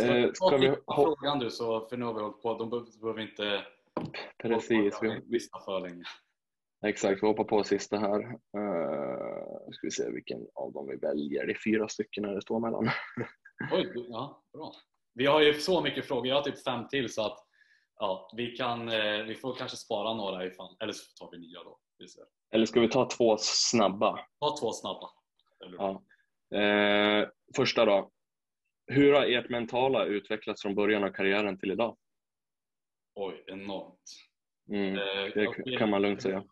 Ska, Eh, ska vi frågan du, så, för nu har vi hållit på. De behöver inte Precis. Vi, vi, för länge. exakt, vi hoppar på sista här. Uh, ska vi se vilken av dem vi väljer. Det är fyra stycken när det står mellan. Oj, ja, bra. Vi har ju så mycket frågor, jag har typ fem till så att ja, vi, kan, eh, vi får kanske spara några ifall, eller så tar vi nya då. Vi. Eller ska vi ta två snabba? Ta två snabba. Ja. Eh, första då. Hur har ert mentala utvecklats från början av karriären till idag? Oj, enormt. Mm, Eh, det kan man lugnt säga.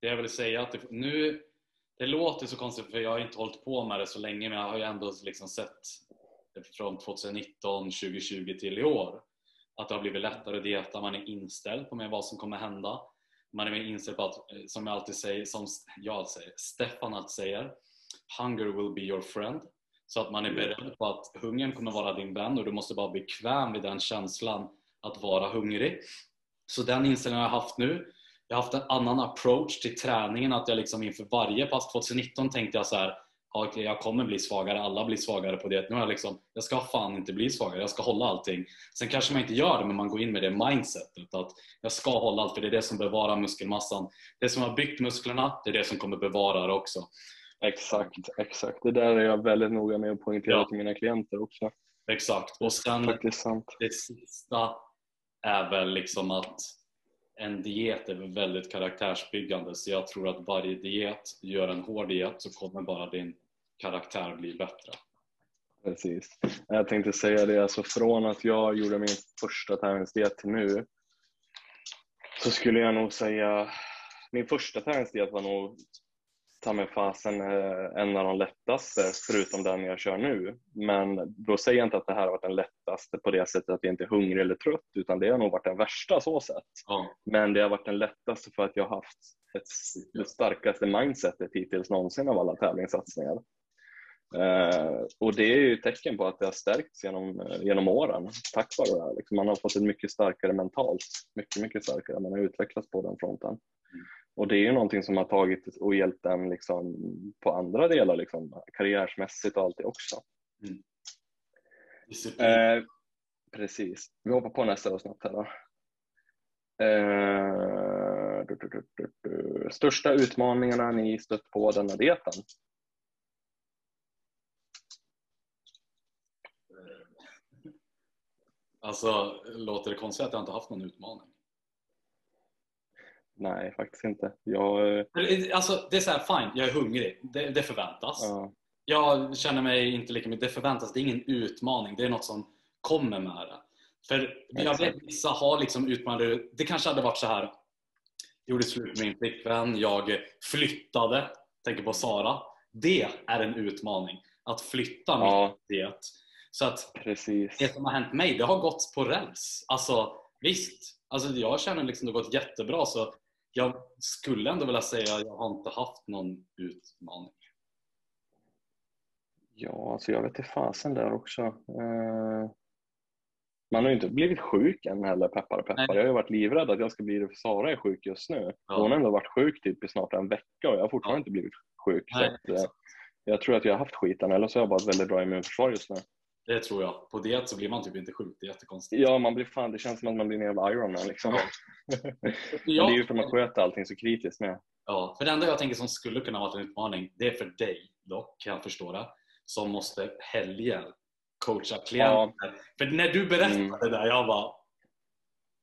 Det jag vill säga att det, nu, det låter så konstigt för jag har inte hållit på med det så länge men jag har ju ändå liksom sett från 2019, 2020 till i år att det har blivit lättare att dieta, man är inställd på med vad som kommer hända. Man är mer inställd på att, eh, som jag alltid säger, som jag säger, Stefan alltid säger, hunger will be your friend. Så att man är beredd på att hungern kommer vara din vän och du måste vara bekväm vid den känslan att vara hungrig. Så den inställningen har jag haft nu. Jag har haft en annan approach till träningen. Att jag liksom inför varje pass 2019 tänkte jag så här. "Ja, okej, jag kommer bli svagare, alla blir svagare på det. Nu har jag liksom, jag ska fan inte bli svagare, jag ska hålla allting. Sen kanske man inte gör det, men man går in med det mindsetet att jag ska hålla allt för det är det som bevarar muskelmassan. Det som har byggt musklerna, det är det som kommer bevara det också. Exakt, exakt. Det där är jag väldigt noga med att poängtera Ja. till mina klienter också. Exakt. Och sen det sista är väl liksom att en diet är väl väldigt karaktärsbyggande så jag tror att varje diet, gör en hård diet så kommer bara din karaktär bli bättre. Precis. Jag tänkte säga det, alltså från att jag gjorde min första tävlingsdiet till nu så skulle jag nog säga min första tävlingsdiet var nog ta mig fasen eh, en av de lättaste förutom den jag kör nu. Men då säger jag inte att det här har varit den lättaste på det sättet att jag inte är hungrig eller trött utan det har nog varit den värsta så sett. Ja, Men det har varit den lättaste för att jag har haft ett, det starkaste mindsetet hittills någonsin av alla tävlingssatsningar. Eh, och det är ju ett tecken på att det har stärkts genom, eh, genom åren tack vare det här. Liksom man har fått ett mycket starkare mentalt, mycket, mycket starkare. Man har utvecklats på den fronten. Och det är ju någonting som har tagit och hjälpt en liksom på andra delar, liksom, karriärsmässigt och allt det också. disciplin. Eh, precis. Vi hoppar på nästa då snabbt här då. Eh, du, du, du. Största utmaningarna ni stött på denna dieten? Alltså, låter det konstigt att jag inte haft någon utmaning? Nej, faktiskt inte. Jag, eh, Alltså, det är så här, fine, jag är hungrig. Det, det förväntas. ja, Jag känner mig inte lika mycket, det förväntas, det är ingen utmaning, det är något som kommer med det. För jag vet vissa har liksom utmaningar, det kanske hade varit så här. Jag gjorde slut med min flickvän, jag flyttade, tänker på Sara. Det är en utmaning, att flytta mitt ja, i det. Så att precis. det som har hänt mig, det har gått på räls. Alltså visst, alltså, jag känner liksom det har gått jättebra så jag skulle ändå vilja säga att jag har inte haft någon utmaning. Ja, alltså jag vet inte fasen där också. Eh, man har ju inte blivit sjuk än heller, peppar peppar. Jag har ju varit livrädd att jag ska bli det för Sara är sjuk just nu. Ja. Hon har ändå varit sjuk typ i snart en vecka och jag har fortfarande Ja. inte blivit sjuk. Nej, så att, eh, jag tror att jag har haft skiten eller så har jag bara ett väldigt bra immunförsvar just nu. Det tror jag. På det så blir man typ inte sjuk. Det är jättekonstigt. Ja, man blir fan, det känns som att man blir en jävla Iron Man liksom. Men det är ju för att man sköter allting så kritiskt med. Ja, för det enda jag tänker som skulle kunna vara en utmaning, det är för dig dock, kan jag förstå det, som måste helger coacha klienter. För när du berättade Mm. det där, jag bara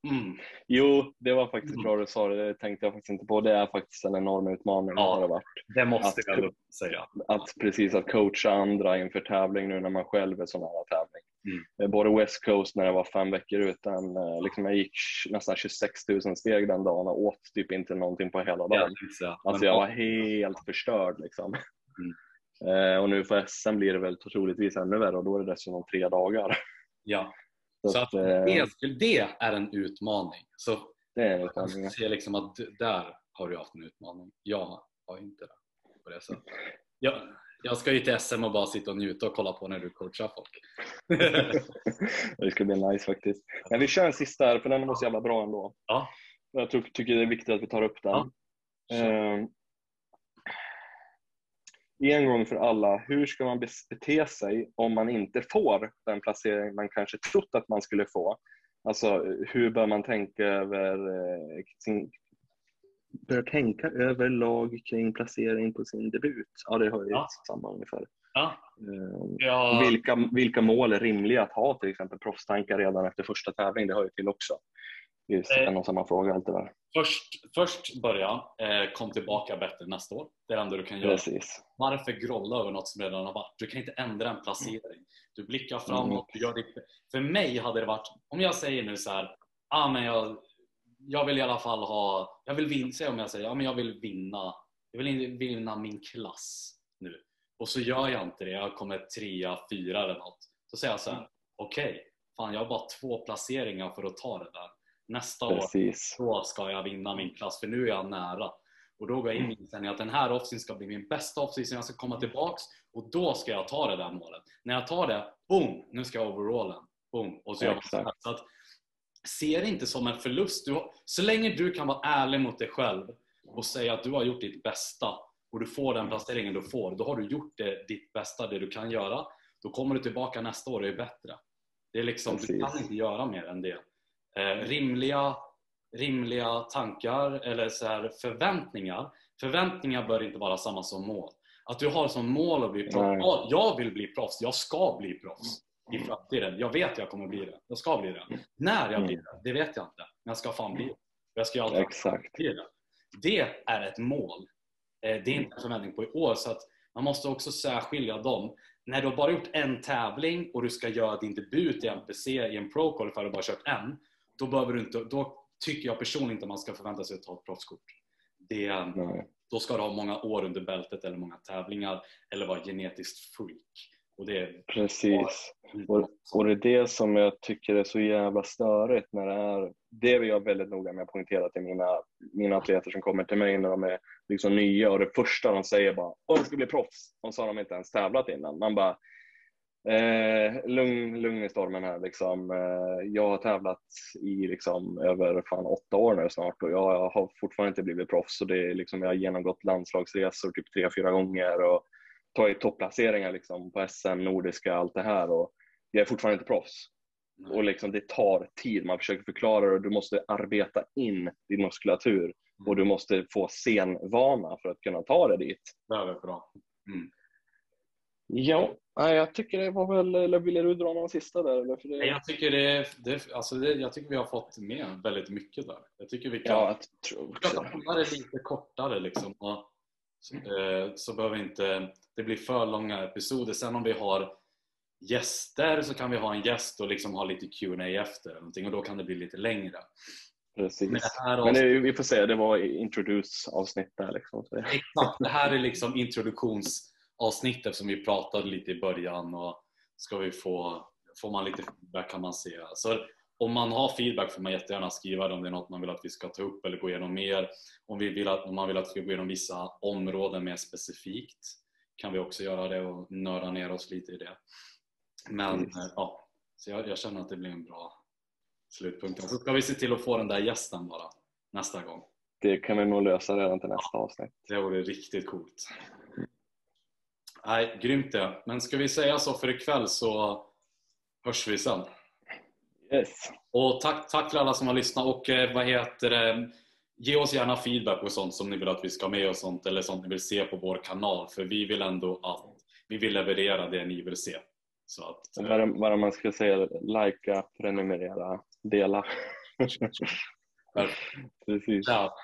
mm, Jo, det var faktiskt Mm. bra du sa det. Det tänkte jag faktiskt inte på. Det är faktiskt en enorm utmaning. Ja. Har det varit. det måste jag ändå säga. Att precis att coacha andra inför tävling nu när man själv är så nära tävling. Mm. Eh, Både West Coast när jag var fem veckor utan, eh, liksom jag gick nästan 26 000 steg den dagen och åt typ inte någonting på hela dagen. säga. Alltså jag var helt förstörd liksom. Mm. Eh, och nu för SM blir det väl troligtvis ännu värre och då är det dessutom tre dagar. Ja, Så, så att, att eh, det, det är en utmaning. Så det är en jag utmaning. ser liksom att där har du haft en utmaning. Jag har inte det på det sättet. Jag, jag ska ju till SM och bara sitta och njuta och kolla på när du coachar folk. det ska bli nice faktiskt. Men vi kör en sista här för den var så jävla bra ändå. Ja. Jag tror, tycker det är viktigt att vi tar upp den. Ja. En gång för alla, hur ska man bete sig om man inte får den placering man kanske trott att man skulle få? Alltså hur bör man tänka över eh, sin, bör tänka överlag kring placering på sin debut? Ja, det har ju Ja. samma ungefär. Ja. Eh, Ja, vilka, vilka mål är rimliga att ha till exempel proffstankar redan efter första tävling? Det hör ju till också. Eh. en och samma fråga alltid där. först, först börja, eh, kom tillbaka bättre nästa år. Det är det enda du kan göra. Precis. Varför grolla över något som redan har varit? Du kan inte ändra en placering. Du blickar framåt, du gör ditt... För mig hade det varit, om jag säger nu så här, ah, men jag, jag vill i alla fall ha, jag vill vinna, säg om jag säger, ja men jag vill vinna, jag vill vinna min klass nu. Och så gör jag inte det, jag kommer trea, fyra eller något. Så säger jag så här, okej, fan jag har bara två placeringar för att ta det där. Nästa år Precis. då ska jag vinna min klass för nu är jag nära. Och då går jag in i inställningen att den här offseason ska bli min bästa offseason, jag ska komma tillbaks och då ska jag ta det där målet. När jag tar det, boom, nu ska jag overallen. Boom, och så gör man så att, se det inte som en förlust. Du så länge du kan vara ärlig mot dig själv och säga att du har gjort ditt bästa och du får den placeringen du får, då har du gjort det, ditt bästa, det du kan göra. Då kommer du tillbaka nästa år och är bättre. Det är liksom, du Precis. kan inte göra mer än det. Eh, rimliga, rimliga tankar eller så här förväntningar. Förväntningar bör inte vara samma som mål. Att du har som mål att bli proffs. Ja, jag vill bli proffs, jag ska bli proffs i framtiden. Jag vet jag kommer bli det. Jag ska bli det. När jag blir Mm. det, det vet jag inte. Men jag ska fan bli det. Jag ska alltid Exakt. bli det. Det är ett mål. Eh, Det är inte en förväntning på i år. Så att man måste också särskilja dem. När du har bara gjort en tävling och du ska göra din debut i NPC i en pro qualifier och bara kört en. Då, behöver du inte, då tycker jag personligen inte man ska förvänta sig att ta ett proffskort. Det, Nej. då ska du ha många år under bältet eller många tävlingar eller vara genetiskt freak. Och det är Precis. Och, och det är det som jag tycker är så jävla störigt när det är, det är jag väldigt noga med att poängtera till mina, mina atleter som kommer till mig när de är liksom nya och det första de säger bara Åh, du ska bli proffs. Och så har de inte ens tävlat innan. Man bara eh, lugn, lugn i stormen här liksom. Eh, jag har tävlat i liksom över fan åtta år nu snart och jag har fortfarande inte blivit proffs. Och det är liksom, jag har genomgått landslagsresor typ tre, fyra gånger och tagit topplaceringar liksom på SM, Nordiska, allt det här. Och jag är fortfarande inte proffs. Och liksom det tar tid. Man försöker förklara det och du måste arbeta in din muskulatur. Och du måste få senvana för att kunna ta det dit. Det är bra. Ja, jag tycker det var väl, eller ville du dra någon sista där? Eller? För det, Jag tycker, det, det, alltså det, jag tycker vi har fått med väldigt mycket där. Jag tycker vi kan ja, jag tror vi kan hålla det lite kortare liksom. Så, eh, så behöver inte det bli för långa episoder. Sen om vi har gäster så kan vi ha en gäst och liksom ha lite Q&A efter någonting, och då kan det bli lite längre. Precis. Men det här Men det, vi får se, det var introduce-avsnitt där. Liksom. Exakt, det här är liksom introduktionsavsnittet som vi pratade lite i början och ska vi få, får man lite feedback kan man se. Så om man har feedback får man jättegärna skriva det om det är något man vill att vi ska ta upp eller gå igenom mer. Om, vi vill att, om man vill att vi ska gå igenom vissa områden mer specifikt kan vi också göra det och nörda ner oss lite i det. Men eh, ja, så jag, jag känner att det blir en bra slutpunkt. Så ska vi se till att få den där gästen bara nästa gång. Det kan vi nog lösa redan till nästa avsnitt. Det vore riktigt coolt. Nej, grymt det. Men ska vi säga så för ikväll så hörs vi sen. Yes. Och tack, tack till alla som har lyssnat och eh, vad heter det? Ge oss gärna feedback och sånt som ni vill att vi ska ha med och sånt eller sånt ni vill se på vår kanal för vi vill ändå att vi vill leverera det ni vill se. Så att, eh, bara man ska säga likea, prenumerera, dela. Precis. Ja.